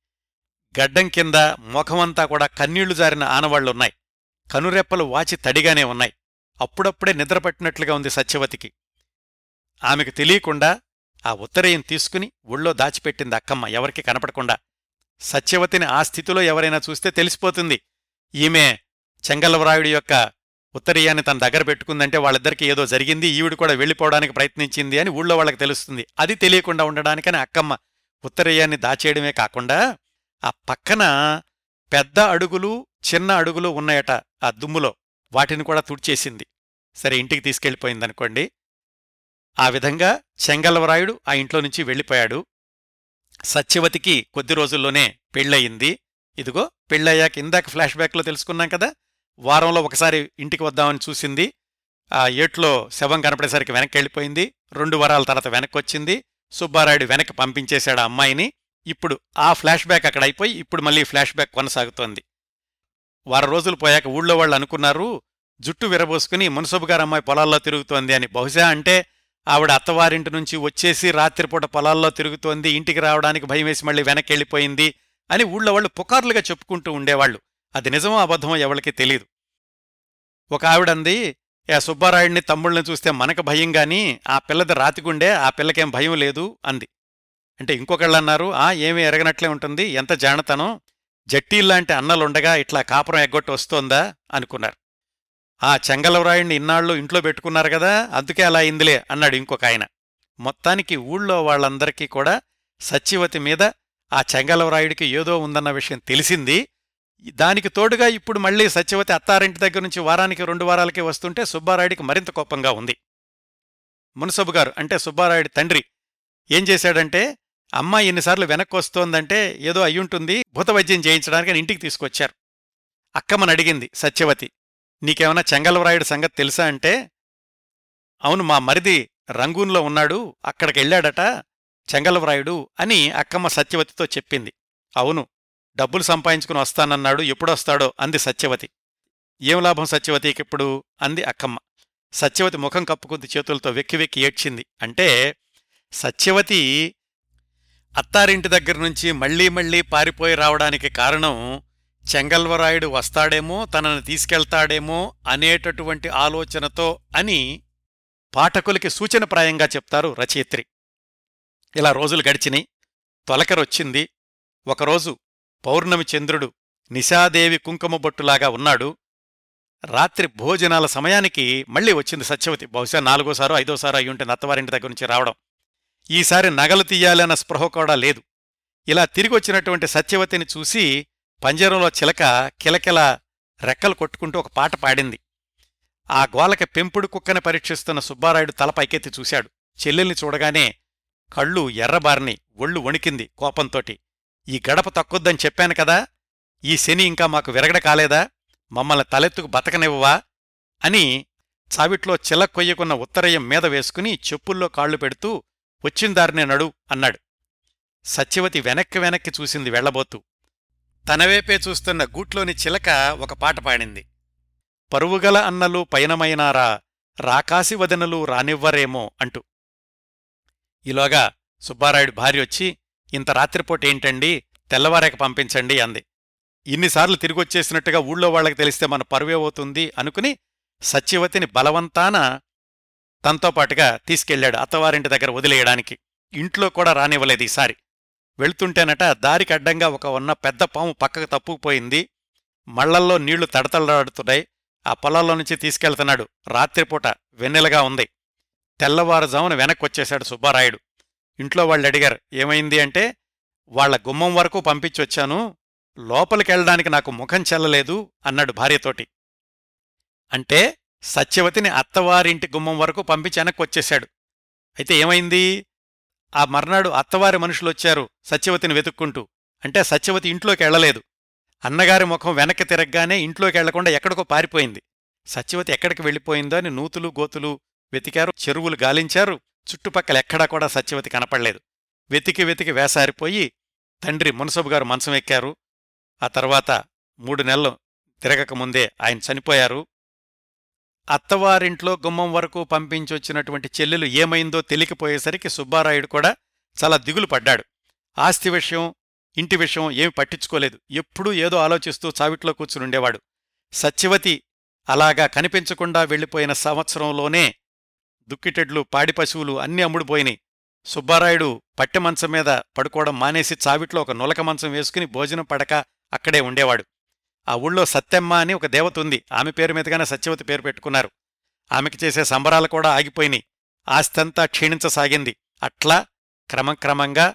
గడ్డం కింద ముఖమంతా కూడా కన్నీళ్ళు జారిన ఆనవాళ్ళున్నాయి కనురెప్పలు వాచి తడిగానే ఉన్నాయి. అప్పుడప్పుడే నిద్రపట్టినట్లుగా ఉంది సత్యవతికి. ఆమెకు తెలియకుండా ఆ ఉత్తరయం తీసుకుని ఒళ్ళో దాచిపెట్టింది అక్కమ్మ ఎవరికి కనపడకుండా. సత్యవతిని ఆ స్థితిలో ఎవరైనా చూస్తే తెలిసిపోతుంది. ఈమె చెంగల్వరాయుడి యొక్క ఉత్తరీయాన్ని తన దగ్గర పెట్టుకుందంటే వాళ్ళిద్దరికీ ఏదో జరిగింది ఈవిడ కూడా వెళ్ళిపోవడానికి ప్రయత్నించింది అని ఊళ్ళో వాళ్ళకి తెలుస్తుంది. అది తెలియకుండా ఉండడానికని అక్కమ్మ ఉత్తరీయాన్ని దాచేయడమే కాకుండా ఆ పక్కన పెద్ద అడుగులు చిన్న అడుగులు ఉన్నాయట ఆ దుమ్ములో. వాటిని కూడా తుడిచేసింది. సరే ఇంటికి తీసుకెళ్ళిపోయిందనుకోండి. ఆ విధంగా చెంగల్వరాయుడు ఆ ఇంట్లో నుంచి వెళ్ళిపోయాడు. సత్యవతికి కొద్ది రోజుల్లోనే పెళ్ళయింది. ఇదిగో పెళ్ళయ్యాక ఇందాక ఫ్లాష్ బ్యాక్లో తెలుసుకున్నాం కదా వారంలో ఒకసారి ఇంటికి వద్దామని చూసింది. ఆ ఏట్లో శవం కనపడేసరికి వెనక్కి వెళ్ళిపోయింది. రెండు వారాల తర్వాత వెనక్కి వచ్చింది సుబ్బారాయుడు వెనక్కి పంపించేశాడు ఆ అమ్మాయిని. ఇప్పుడు ఆ ఫ్లాష్ బ్యాక్ అక్కడ అయిపోయి ఇప్పుడు మళ్ళీ ఫ్లాష్ బ్యాక్ కొనసాగుతోంది. వారం రోజులు పోయాక ఊళ్ళో వాళ్ళు అనుకున్నారు జుట్టు విరబోసుకుని మున్సబు గారు అమ్మాయి పొలాల్లో తిరుగుతోంది అని. బహుశా అంటే ఆవిడ అత్తవారింటి నుంచి వచ్చేసి రాత్రిపూట పొలాల్లో తిరుగుతోంది ఇంటికి రావడానికి భయం వేసి మళ్ళీ వెనక్కి వెళ్ళిపోయింది అని ఊళ్ళో వాళ్ళు పుకార్లుగా చెప్పుకుంటూ ఉండేవాళ్ళు. అది నిజమో అబద్ధమో ఎవరికి తెలీదు. ఒక ఆవిడంది ఏ సుబ్బారాయుడిని తమ్ముళ్ళని చూస్తే మనకు భయం గాని ఆ పిల్లది రాతిగుండే ఆ పిల్లకేం భయం లేదు అంది. అంటే ఇంకొకళ్ళన్నారు ఆ ఏమీ ఎరగనట్లే ఉంటుంది ఎంత జానతనం జట్టీల్లాంటి అన్నలుండగా ఇట్లా కాపురం ఎగ్గొట్టి వస్తోందా అనుకున్నారు. ఆ చెంగలవరాయుణ్ణి ఇన్నాళ్ళు ఇంట్లో పెట్టుకున్నారు కదా అందుకే అలా అయిందిలే అన్నాడు ఇంకొక ఆయన. మొత్తానికి ఊళ్ళో వాళ్ళందరికీ కూడా సత్యవతి మీద ఆ చెంగలవరాయుడికి ఏదో ఉందన్న విషయం తెలిసింది. దానికి తోడుగా ఇప్పుడు మళ్ళీ సత్యవతి అత్తారింటి దగ్గర నుంచి వారానికి రెండు వారాలకే వస్తుంటే సుబ్బారాయుడికి మరింత కోపంగా ఉంది. మునసబు గారు అంటే సుబ్బారాయుడి తండ్రి ఏం చేశాడంటే అమ్మాయి ఎన్నిసార్లు వెనక్కి వస్తోందంటే ఏదో అయ్యుంటుంది భూతవైద్యం చేయించడానికి అని ఇంటికి తీసుకొచ్చారు. అక్కమ్మని అడిగింది సత్యవతి నీకేమైనా చెంగలవరాయుడి సంగతి తెలుసా అంటే అవును మా మరిది రంగూన్లో ఉన్నాడు అక్కడికెళ్ళాడట చెంగలవరాయుడు అని అక్కమ్మ సత్యవతితో చెప్పింది. అవును డబ్బులు సంపాదించుకుని వస్తానన్నాడు ఎప్పుడొస్తాడో అంది సత్యవతి. ఏం లాభం సత్యవతికిప్పుడు అంది అక్కమ్మ. సత్యవతి ముఖం కప్పుకుంది చేతులతో వెక్కి వెక్కి ఏడ్చింది. అంటే సత్యవతి అత్తారింటి దగ్గర నుంచి మళ్ళీ మళ్ళీ పారిపోయి రావడానికి కారణం చెంగల్వరాయుడు వస్తాడేమో తనను తీసుకెళ్తాడేమో అనేటటువంటి ఆలోచనతో అని పాఠకులకి సూచనప్రాయంగా చెప్తారు రచయిత్రి. ఇలా రోజులు గడిచినాయి. తొలకరొచ్చింది. ఒకరోజు పౌర్ణమి చంద్రుడు నిశాదేవి కుంకుమబొట్టులాగా ఉన్నాడు. రాత్రి భోజనాల సమయానికి మళ్ళీ వచ్చింది సత్యవతి. బహుశా నాలుగోసారో ఐదోసారో అయ్యుంటే నత్తవారింటి దగ్గర నుంచి రావడం. ఈసారి నగలు తీయాలన్న స్పృహ కూడా లేదు. ఇలా తిరిగొచ్చినటువంటి సత్యవతిని చూసి పంజరంలో చిలక కిలకిల రెక్కలు కొట్టుకుంటూ ఒక పాట పాడింది. ఆ గోలకి పెంపుడు కుక్కని పరీక్షిస్తున్న సుబ్బారాయుడు తల పైకెత్తి చూశాడు. చెల్లెల్ని చూడగానే కళ్ళు ఎర్రబారిని ఒళ్ళు వణికింది కోపంతోటి. ఈ గడప తక్కువద్దని చెప్పాను కదా ఈ శని ఇంకా మాకు విరగడ కాలేదా? మమ్మల్ని తలెత్తుకు బతకనివ్వవా? అని చావిట్లో చిలక్కొయ్యకున్న ఉత్తరయ్యం ఉత్తరయం మీద వేసుకుని చెప్పుల్లో కాళ్ళు పెడుతూ వచ్చిందారినే నడు అన్నాడు. సత్యవతి వెనక్కి వెనక్కి చూసింది వెళ్ళబోతూ తనవేపే చూస్తున్న గూట్లోని చిలక ఒక పాట పాడింది. పరువుగల అన్నలు పయనమైనారా రాకాసి వదనలు రానివ్వరేమో అంటూ. ఈలోగా సుబ్బారాయుడు భార్య వచ్చి ఇంత రాత్రిపూట ఏంటండి? తెల్లవారాక పంపించండి అంది. ఇన్నిసార్లు తిరిగొచ్చేసినట్టుగా ఊళ్ళో వాళ్ళకి తెలిస్తే మన పరువేవవుతుంది అనుకుని సత్యవతిని బలవంతాన తనతో పాటుగా తీసుకెళ్ళాడు అత్తవారింటి దగ్గర వదిలేయడానికి. ఇంట్లో కూడా రానివ్వలేదు ఈసారి. వెళ్తుంటేనట దారికి అడ్డంగా ఒక ఉన్న పెద్ద పాము పక్కకు తప్పుకుపోయింది. మళ్ళల్లో నీళ్ళు తడతలాడుతున్నాయి ఆ పొలాల్లో నుంచి తీసుకెళ్తున్నాడు. రాత్రిపూట వెన్నెలగా ఉంది. తెల్లవారుజామున వెనక్కొచ్చేశాడు సుబ్బారాయుడు. ఇంట్లో వాళ్ళు అడిగారు ఏమైంది అంటే వాళ్ళ గుమ్మం వరకు పంపించొచ్చాను లోపలికెళ్ళడానికి నాకు ముఖం చెల్లలేదు అన్నాడు భార్యతోటి. అంటే సత్యవతిని అత్తవారింటి గుమ్మం వరకు పంపించి వెనక్కొచ్చేశాడు అయితే ఏమైంది? ఆ మర్నాడు అత్తవారి మనుషులొచ్చారు సత్యవతిని వెతుక్కుంటూ. అంటే సత్యవతి ఇంట్లోకి వెళ్ళలేదు. అన్నగారి ముఖం వెనక్కి తిరగగానే ఇంట్లోకి వెళ్ళకుండా ఎక్కడికో పారిపోయింది. సత్యవతి ఎక్కడికి వెళ్ళిపోయిందో అని నూతులు గోతులు వెతికారు చెరువులు గాలించారు చుట్టుపక్కల ఎక్కడా కూడా సత్యవతి కనపడలేదు. వెతికి వెతికి వేసారిపోయి తండ్రి మునసబుగారు మంచం ఎక్కారు. ఆ తర్వాత మూడు నెలలు తిరగకముందే ఆయన చనిపోయారు. అత్తవారింట్లో గుమ్మం వరకు పంపించొచ్చినటువంటి చెల్లెలు ఏమైందో తెలియకపోయేసరికి సుబ్బారాయుడు కూడా చాలా దిగులు పడ్డాడు. ఆస్తి విషయం ఇంటి విషయం ఏమి పట్టించుకోలేదు. ఎప్పుడూ ఏదో ఆలోచిస్తూ చావిట్లో కూర్చునుండేవాడు సత్యవతి అలాగా కనిపించకుండా వెళ్ళిపోయిన సంవత్సరంలోనే దుక్కిటెడ్లు పాడి పశువులు అన్నీ అమ్ముడుపోయినాయి. సుబ్బారాయుడు పట్టె మంచం మీద పడుకోవడం మానేసి చావిట్లో ఒక నులక మంచం వేసుకుని భోజనం పడక అక్కడే ఉండేవాడు. ఆ ఊళ్ళో సత్యమ్మ అని ఒక దేవత ఉంది. ఆమె పేరు మీదగానే సత్యవతి పేరు పెట్టుకున్నారు. ఆమెకి చేసే సంబరాలు కూడా ఆగిపోయినాయి. ఆస్తంతా క్షీణించసాగింది. అట్లా క్రమక్రమంగా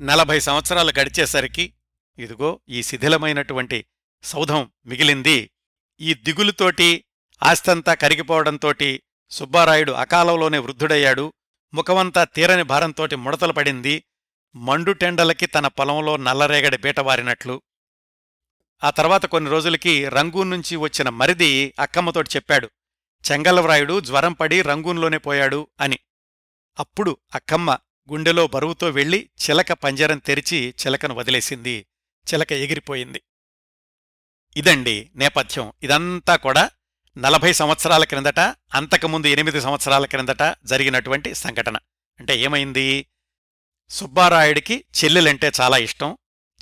నలభై సంవత్సరాలు గడిచేసరికి ఇదిగో ఈ శిథిలమైనటువంటి సౌధం మిగిలింది. ఈ దిగులుతోటి ఆస్తంతా కరిగిపోవడంతోటి సుబ్బారాయుడు అకాలంలోనే వృద్ధుడయ్యాడు. ముఖమంతా తీరని భారంతోటి ముడతలు పడింది. మండుటెండలకి తన పొలంలో నల్లరేగడి బీటవారినట్లు ఆ తర్వాత కొన్ని రోజులకి రంగూన్ నుంచి వచ్చిన మరిది అక్కమ్మతోటి చెప్పాడు. చెంగల్వరాయుడు జ్వరం పడి రంగూన్లోనే పోయాడు అని. అప్పుడు అక్కమ్మ గుండెలో బరువుతో వెళ్ళి చిలక పంజరం తెరిచి చిలకను వదిలేసింది. చిలక ఎగిరిపోయింది. ఇదండి నేపథ్యం. ఇదంతా కూడా నలభై సంవత్సరాల క్రిందట అంతకుముందు ఎనిమిది సంవత్సరాల క్రిందట జరిగినటువంటి సంఘటన. అంటే ఏమైంది? సుబ్బారాయుడికి చెల్లెలంటే చాలా ఇష్టం.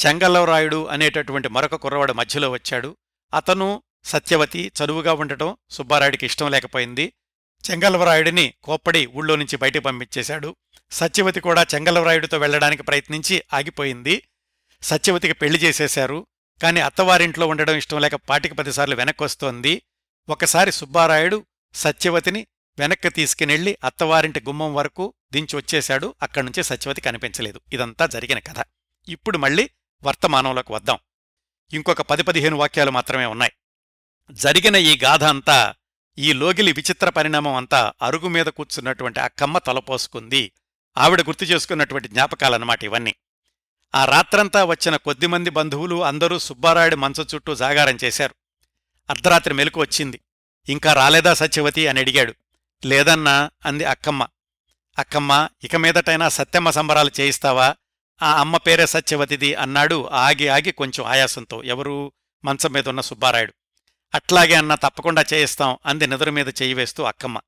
చెంగల్లవరాయుడు అనేటటువంటి మరొక కుర్రవాడు మధ్యలో వచ్చాడు. అతను సత్యవతి చదువుగా ఉండటం సుబ్బారాయుడికి ఇష్టం లేకపోయింది. చెంగల్వరాయుడిని కోప్పడి ఊళ్ళో నుంచి బయటికి పంపించేశాడు. సత్యవతి కూడా చెంగల్వరాయుడితో వెళ్ళడానికి ప్రయత్నించి ఆగిపోయింది. సత్యవతికి పెళ్ళి చేసేశారు. కాని అత్తవారింట్లో ఉండడం ఇష్టం లేక పాటికి పదిసార్లు వెనక్కొస్తోంది. ఒకసారి సుబ్బారాయుడు సత్యవతిని వెనక్కి తీసుకునెళ్ళి అత్తవారింటి గుమ్మం వరకు దించి వచ్చేశాడు. అక్కడ్నుంచి సత్యవతి కనిపించలేదు. ఇదంతా జరిగిన కథ. ఇప్పుడు మళ్ళీ వర్తమానంలోకి వద్దాం. ఇంకొక పది పదిహేను వాక్యాలు మాత్రమే ఉన్నాయి. జరిగిన ఈ గాథ అంతా ఈ లోగిలి విచిత్ర పరిణామం అంతా అరుగు మీద కూర్చున్నటువంటి ఆ కమ్మ తలపోసుకుంది. ఆవిడ గుర్తు చేసుకున్నటువంటి జ్ఞాపకాలన్నమాట ఇవన్నీ. ఆ రాత్రంతా వచ్చిన కొద్దిమంది బంధువులు అందరూ సుబ్బారాయుడి మంచం చుట్టూ జాగారం చేశారు. అర్ధరాత్రి మెలకు వచ్చింది. ఇంకా రాలేదా సత్యవతి? అని అడిగాడు. లేదన్నా అంది అక్కమ్మ. అక్కమ్మ ఇక మీదటైనా సత్యమ్మ సంబరాలు చేయిస్తావా? ఆ అమ్మ పేరే సత్యవతిది అన్నాడు ఆగి ఆగి కొంచెం ఆయాసంతో. ఎవరూ? మంచం మీద ఉన్న సుబ్బారాయుడు. అట్లాగే అన్నా తప్పకుండా చేయిస్తాం అంది నిద్ర మీద చేయి వేస్తూ అక్కమ్మ.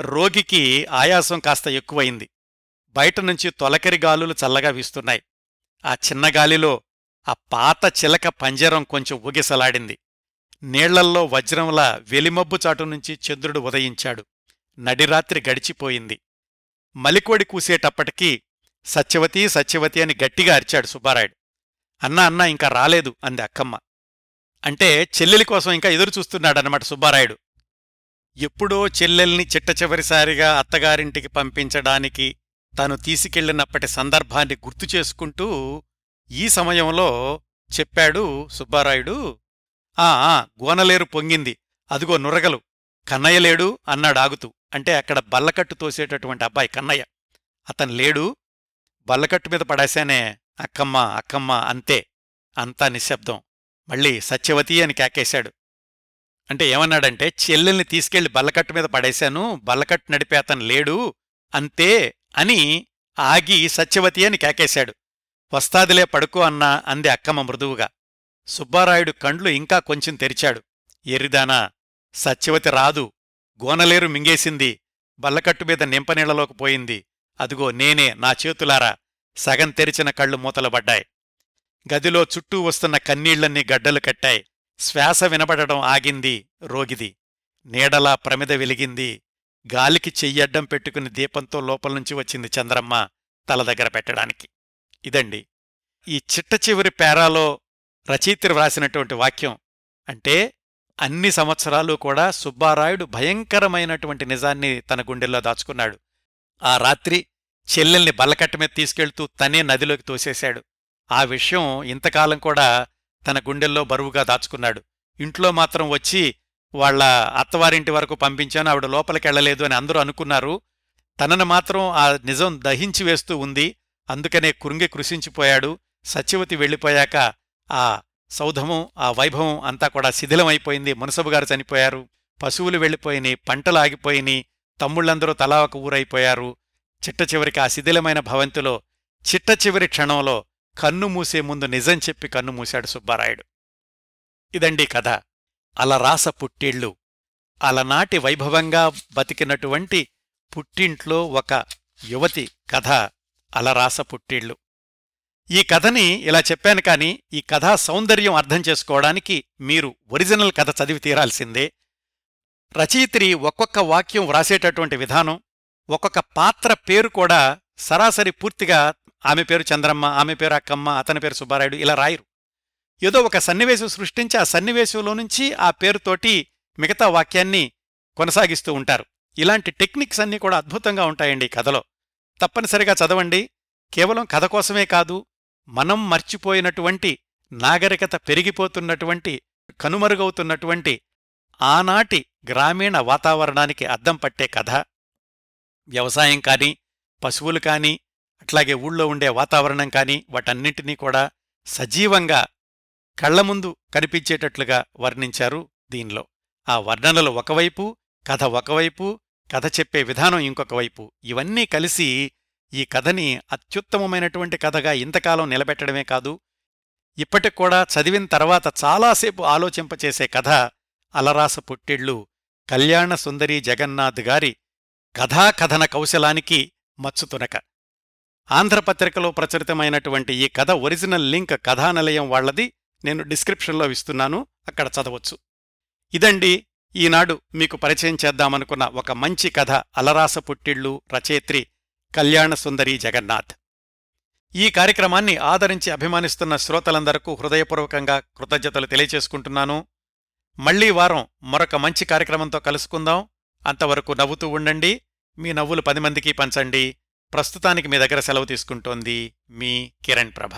రోగికి ఆయాసం కాస్త ఎక్కువయింది బయట నుంచి తొలకరి గాలులు చల్లగా వీస్తున్నాయి. ఆ చిన్న గాలిలో ఆ పాత చిలక పంజరం కొంచెం ఊగిసలాడింది. నీళ్ళల్లో వజ్రంలా వెలిమబ్బు చాటు నుంచి చంద్రుడు ఉదయించాడు. నడిరాత్రి గడిచిపోయింది. మలికోడి కూసేటప్పటికీ సత్యవతి సత్యవతి అని గట్టిగా అరిచాడు సుబ్బారాయుడు. అన్నా అన్నా ఇంకా రాలేదు అంది అక్కమ్మ. అంటే చెల్లెలి కోసం ఇంకా ఎదురుచూస్తున్నాడనమాట సుబ్బారాయుడు. ఎప్పుడో చెల్లెల్ని చిట్ట చివరిసారిగా అత్తగారింటికి పంపించడానికి తాను తీసుకెళ్ళినప్పటి సందర్భాన్ని గుర్తు చేసుకుంటూ ఈ సమయంలో చెప్పాడు సుబ్బారాయుడు ఆ ఆ, గోనలేరు పొంగింది. అదిగో నురగలు. కన్నయ్య లేడు అన్నాడు ఆగుతూ. అంటే అక్కడ బల్లకట్టు తోసేటటువంటి అబ్బాయి కన్నయ్య. అతను లేడు. బల్లకట్టు మీద పడేశానే అక్కమ్మ అక్కమ్మ అంతే. అంతా నిశ్శబ్దం. మళ్ళీ సత్యవతి అని కేకేశాడు. అంటే ఏమన్నాడంటే చెల్లెల్ని తీసుకెళ్ళి బల్లకట్టు మీద పడేశాను. బల్లకట్టు నడిపే అతను లేడు. అంతే అని ఆగి సత్యవతి అని కేకేశాడు. వస్తాదిలే పడుకో అన్నా అంది అక్కమ్మ మృదువుగా. సుబ్బారాయుడు కండ్లు ఇంకా కొంచెం తెరిచాడు. ఎర్రిదానా సత్యవతి రాదు గోనలేరు మింగేసింది బల్లకట్టుమీద నింపనీళ్ళలోకి పోయింది. అదిగో నేనే నా చేతులారా సగం తెరిచిన కళ్ళు మూతలబడ్డాయి గదిలో చుట్టూ వస్తున్న కన్నీళ్ళన్నీ గడ్డలు కట్టాయి. శ్వాస వినబడడం ఆగింది రోగిది. నీడలా ప్రమిద వెలిగింది. గాలికి చెయ్యడ్డం పెట్టుకుని దీపంతో లోపల్నుంచి వచ్చింది చంద్రమ్మ తల దగ్గర పెట్టడానికి. ఇదండి. ఈ చిట్ట చివరి పేరాలో రచయిత్రి వ్రాసినటువంటి వాక్యం అంటే అన్ని సంవత్సరాలు కూడా సుబ్బారాయుడు భయంకరమైనటువంటి నిజాన్ని తన గుండెల్లో దాచుకున్నాడు. ఆ రాత్రి చెల్లెల్ని బల్లకట్ట మీద తీసుకెళ్తూ తనే నదిలోకి తోసేశాడు. ఆ విషయం ఇంతకాలం కూడా తన గుండెల్లో బరువుగా దాచుకున్నాడు. ఇంట్లో మాత్రం వచ్చి వాళ్ళ అత్తవారింటి వరకు పంపించాను ఆవిడ లోపలికెళ్ళలేదు అని అందరూ అనుకున్నారు. తనను మాత్రం ఆ నిజం దహించి వేస్తూ ఉంది. అందుకనే కృంగి కృషించిపోయాడు సత్యవతి వెళ్ళిపోయాక ఆ సౌధము ఆ వైభవం అంతా కూడా శిథిలమైపోయింది. మునసబుగారు చనిపోయారు. పశువులు వెళ్ళిపోయినాయి. పంటలు ఆగిపోయినాయి. తమ్ముళ్ళందరూ తలా ఒక ఊరైపోయారు. చిట్ట చివరికి ఆ శిథిలమైన భవంతిలో చిట్ట చివరి క్షణంలో కన్ను మూసే ముందు నిజం చెప్పి కన్ను మూశాడు సుబ్బారాయుడు. ఇదండి కథ. అలరాస పుట్టిళ్ళు. అలనాటి వైభవంగా బతికినటువంటి పుట్టింట్లో ఒక యువతి కథ. అలరాస పుట్టిళ్ళు. ఈ కథని ఇలా చెప్పాను కాని ఈ కథా సౌందర్యం అర్థం చేసుకోవడానికి మీరు ఒరిజినల్ కథ చదివి తీరాల్సిందే. రచయిత్రి ఒక్కొక్క వాక్యం వ్రాసేటటువంటి విధానం ఒక్కొక్క పాత్ర పేరు కూడా సరాసరి పూర్తిగా ఆమె పేరు చంద్రమ్మ ఆమె పేరు అక్కమ్మ అతని పేరు సుబ్బారాయుడు ఇలా రాయరు. ఏదో ఒక సన్నివేశం సృష్టించి ఆ సన్నివేశంలో నుంచి ఆ పేరుతోటి మిగతా వాక్యాన్ని కొనసాగిస్తూ ఉంటారు. ఇలాంటి టెక్నిక్స్ అన్నీ కూడా అద్భుతంగా ఉంటాయండి ఈ కథలో. తప్పనిసరిగా చదవండి. కేవలం కథ కోసమే కాదు మనం మర్చిపోయినటువంటి నాగరికత పెరిగిపోతున్నటువంటి కనుమరుగవుతున్నటువంటి ఆనాటి గ్రామీణ వాతావరణానికి అద్దం పట్టే కథ. వ్యవసాయం కాని పశువులు కాని అట్లాగే ఊళ్ళో ఉండే వాతావరణం కాని వాటన్నింటినీ కూడా సజీవంగా కళ్ళ ముందు కనిపించేటట్లుగా వర్ణించారు దీనిలో. ఆ వర్ణనలు ఒకవైపు కథ ఒకవైపు కథ చెప్పే విధానం ఇంకొక వైపు ఇవన్నీ కలిసి ఈ కథని అత్యుత్తమమైనటువంటి కథగా ఇంతకాలం నిలబెట్టడమే కాదు ఇప్పటికూడా చదివిన తర్వాత చాలాసేపు ఆలోచింపచేసే కథ అలరాస పుట్టిళ్ళు కళ్యాణ సుందరి జగన్నాథ్ గారి కథాకథన కౌశలానికి మచ్చుతునక ఆంధ్రపత్రికలో ప్రచురితమైనటువంటి ఈ కథ ఒరిజినల్ లింక్ కథానిలయం వాళ్ళది నేను డిస్క్రిప్షన్లో ఇస్తున్నాను అక్కడ చదవచ్చు. ఇదండి ఈనాడు మీకు పరిచయం చేద్దామనుకున్న ఒక మంచి కథ అలరాస పుట్టిళ్ళు రచయిత్రి కళ్యాణసుందరి జగన్నాథ్. ఈ కార్యక్రమాన్ని ఆదరించి అభిమానిస్తున్న శ్రోతలందరకు హృదయపూర్వకంగా కృతజ్ఞతలు తెలియచేసుకుంటున్నాను. మళ్ళీ వారం మరొక మంచి కార్యక్రమంతో కలుసుకుందాం. అంతవరకు నవ్వుతూ ఉండండి. మీ నవ్వులు పది మందికి పంచండి. ప్రస్తుతానికి మీ దగ్గర సెలవు తీసుకుంటోంది మీ కిరణ్ ప్రభ.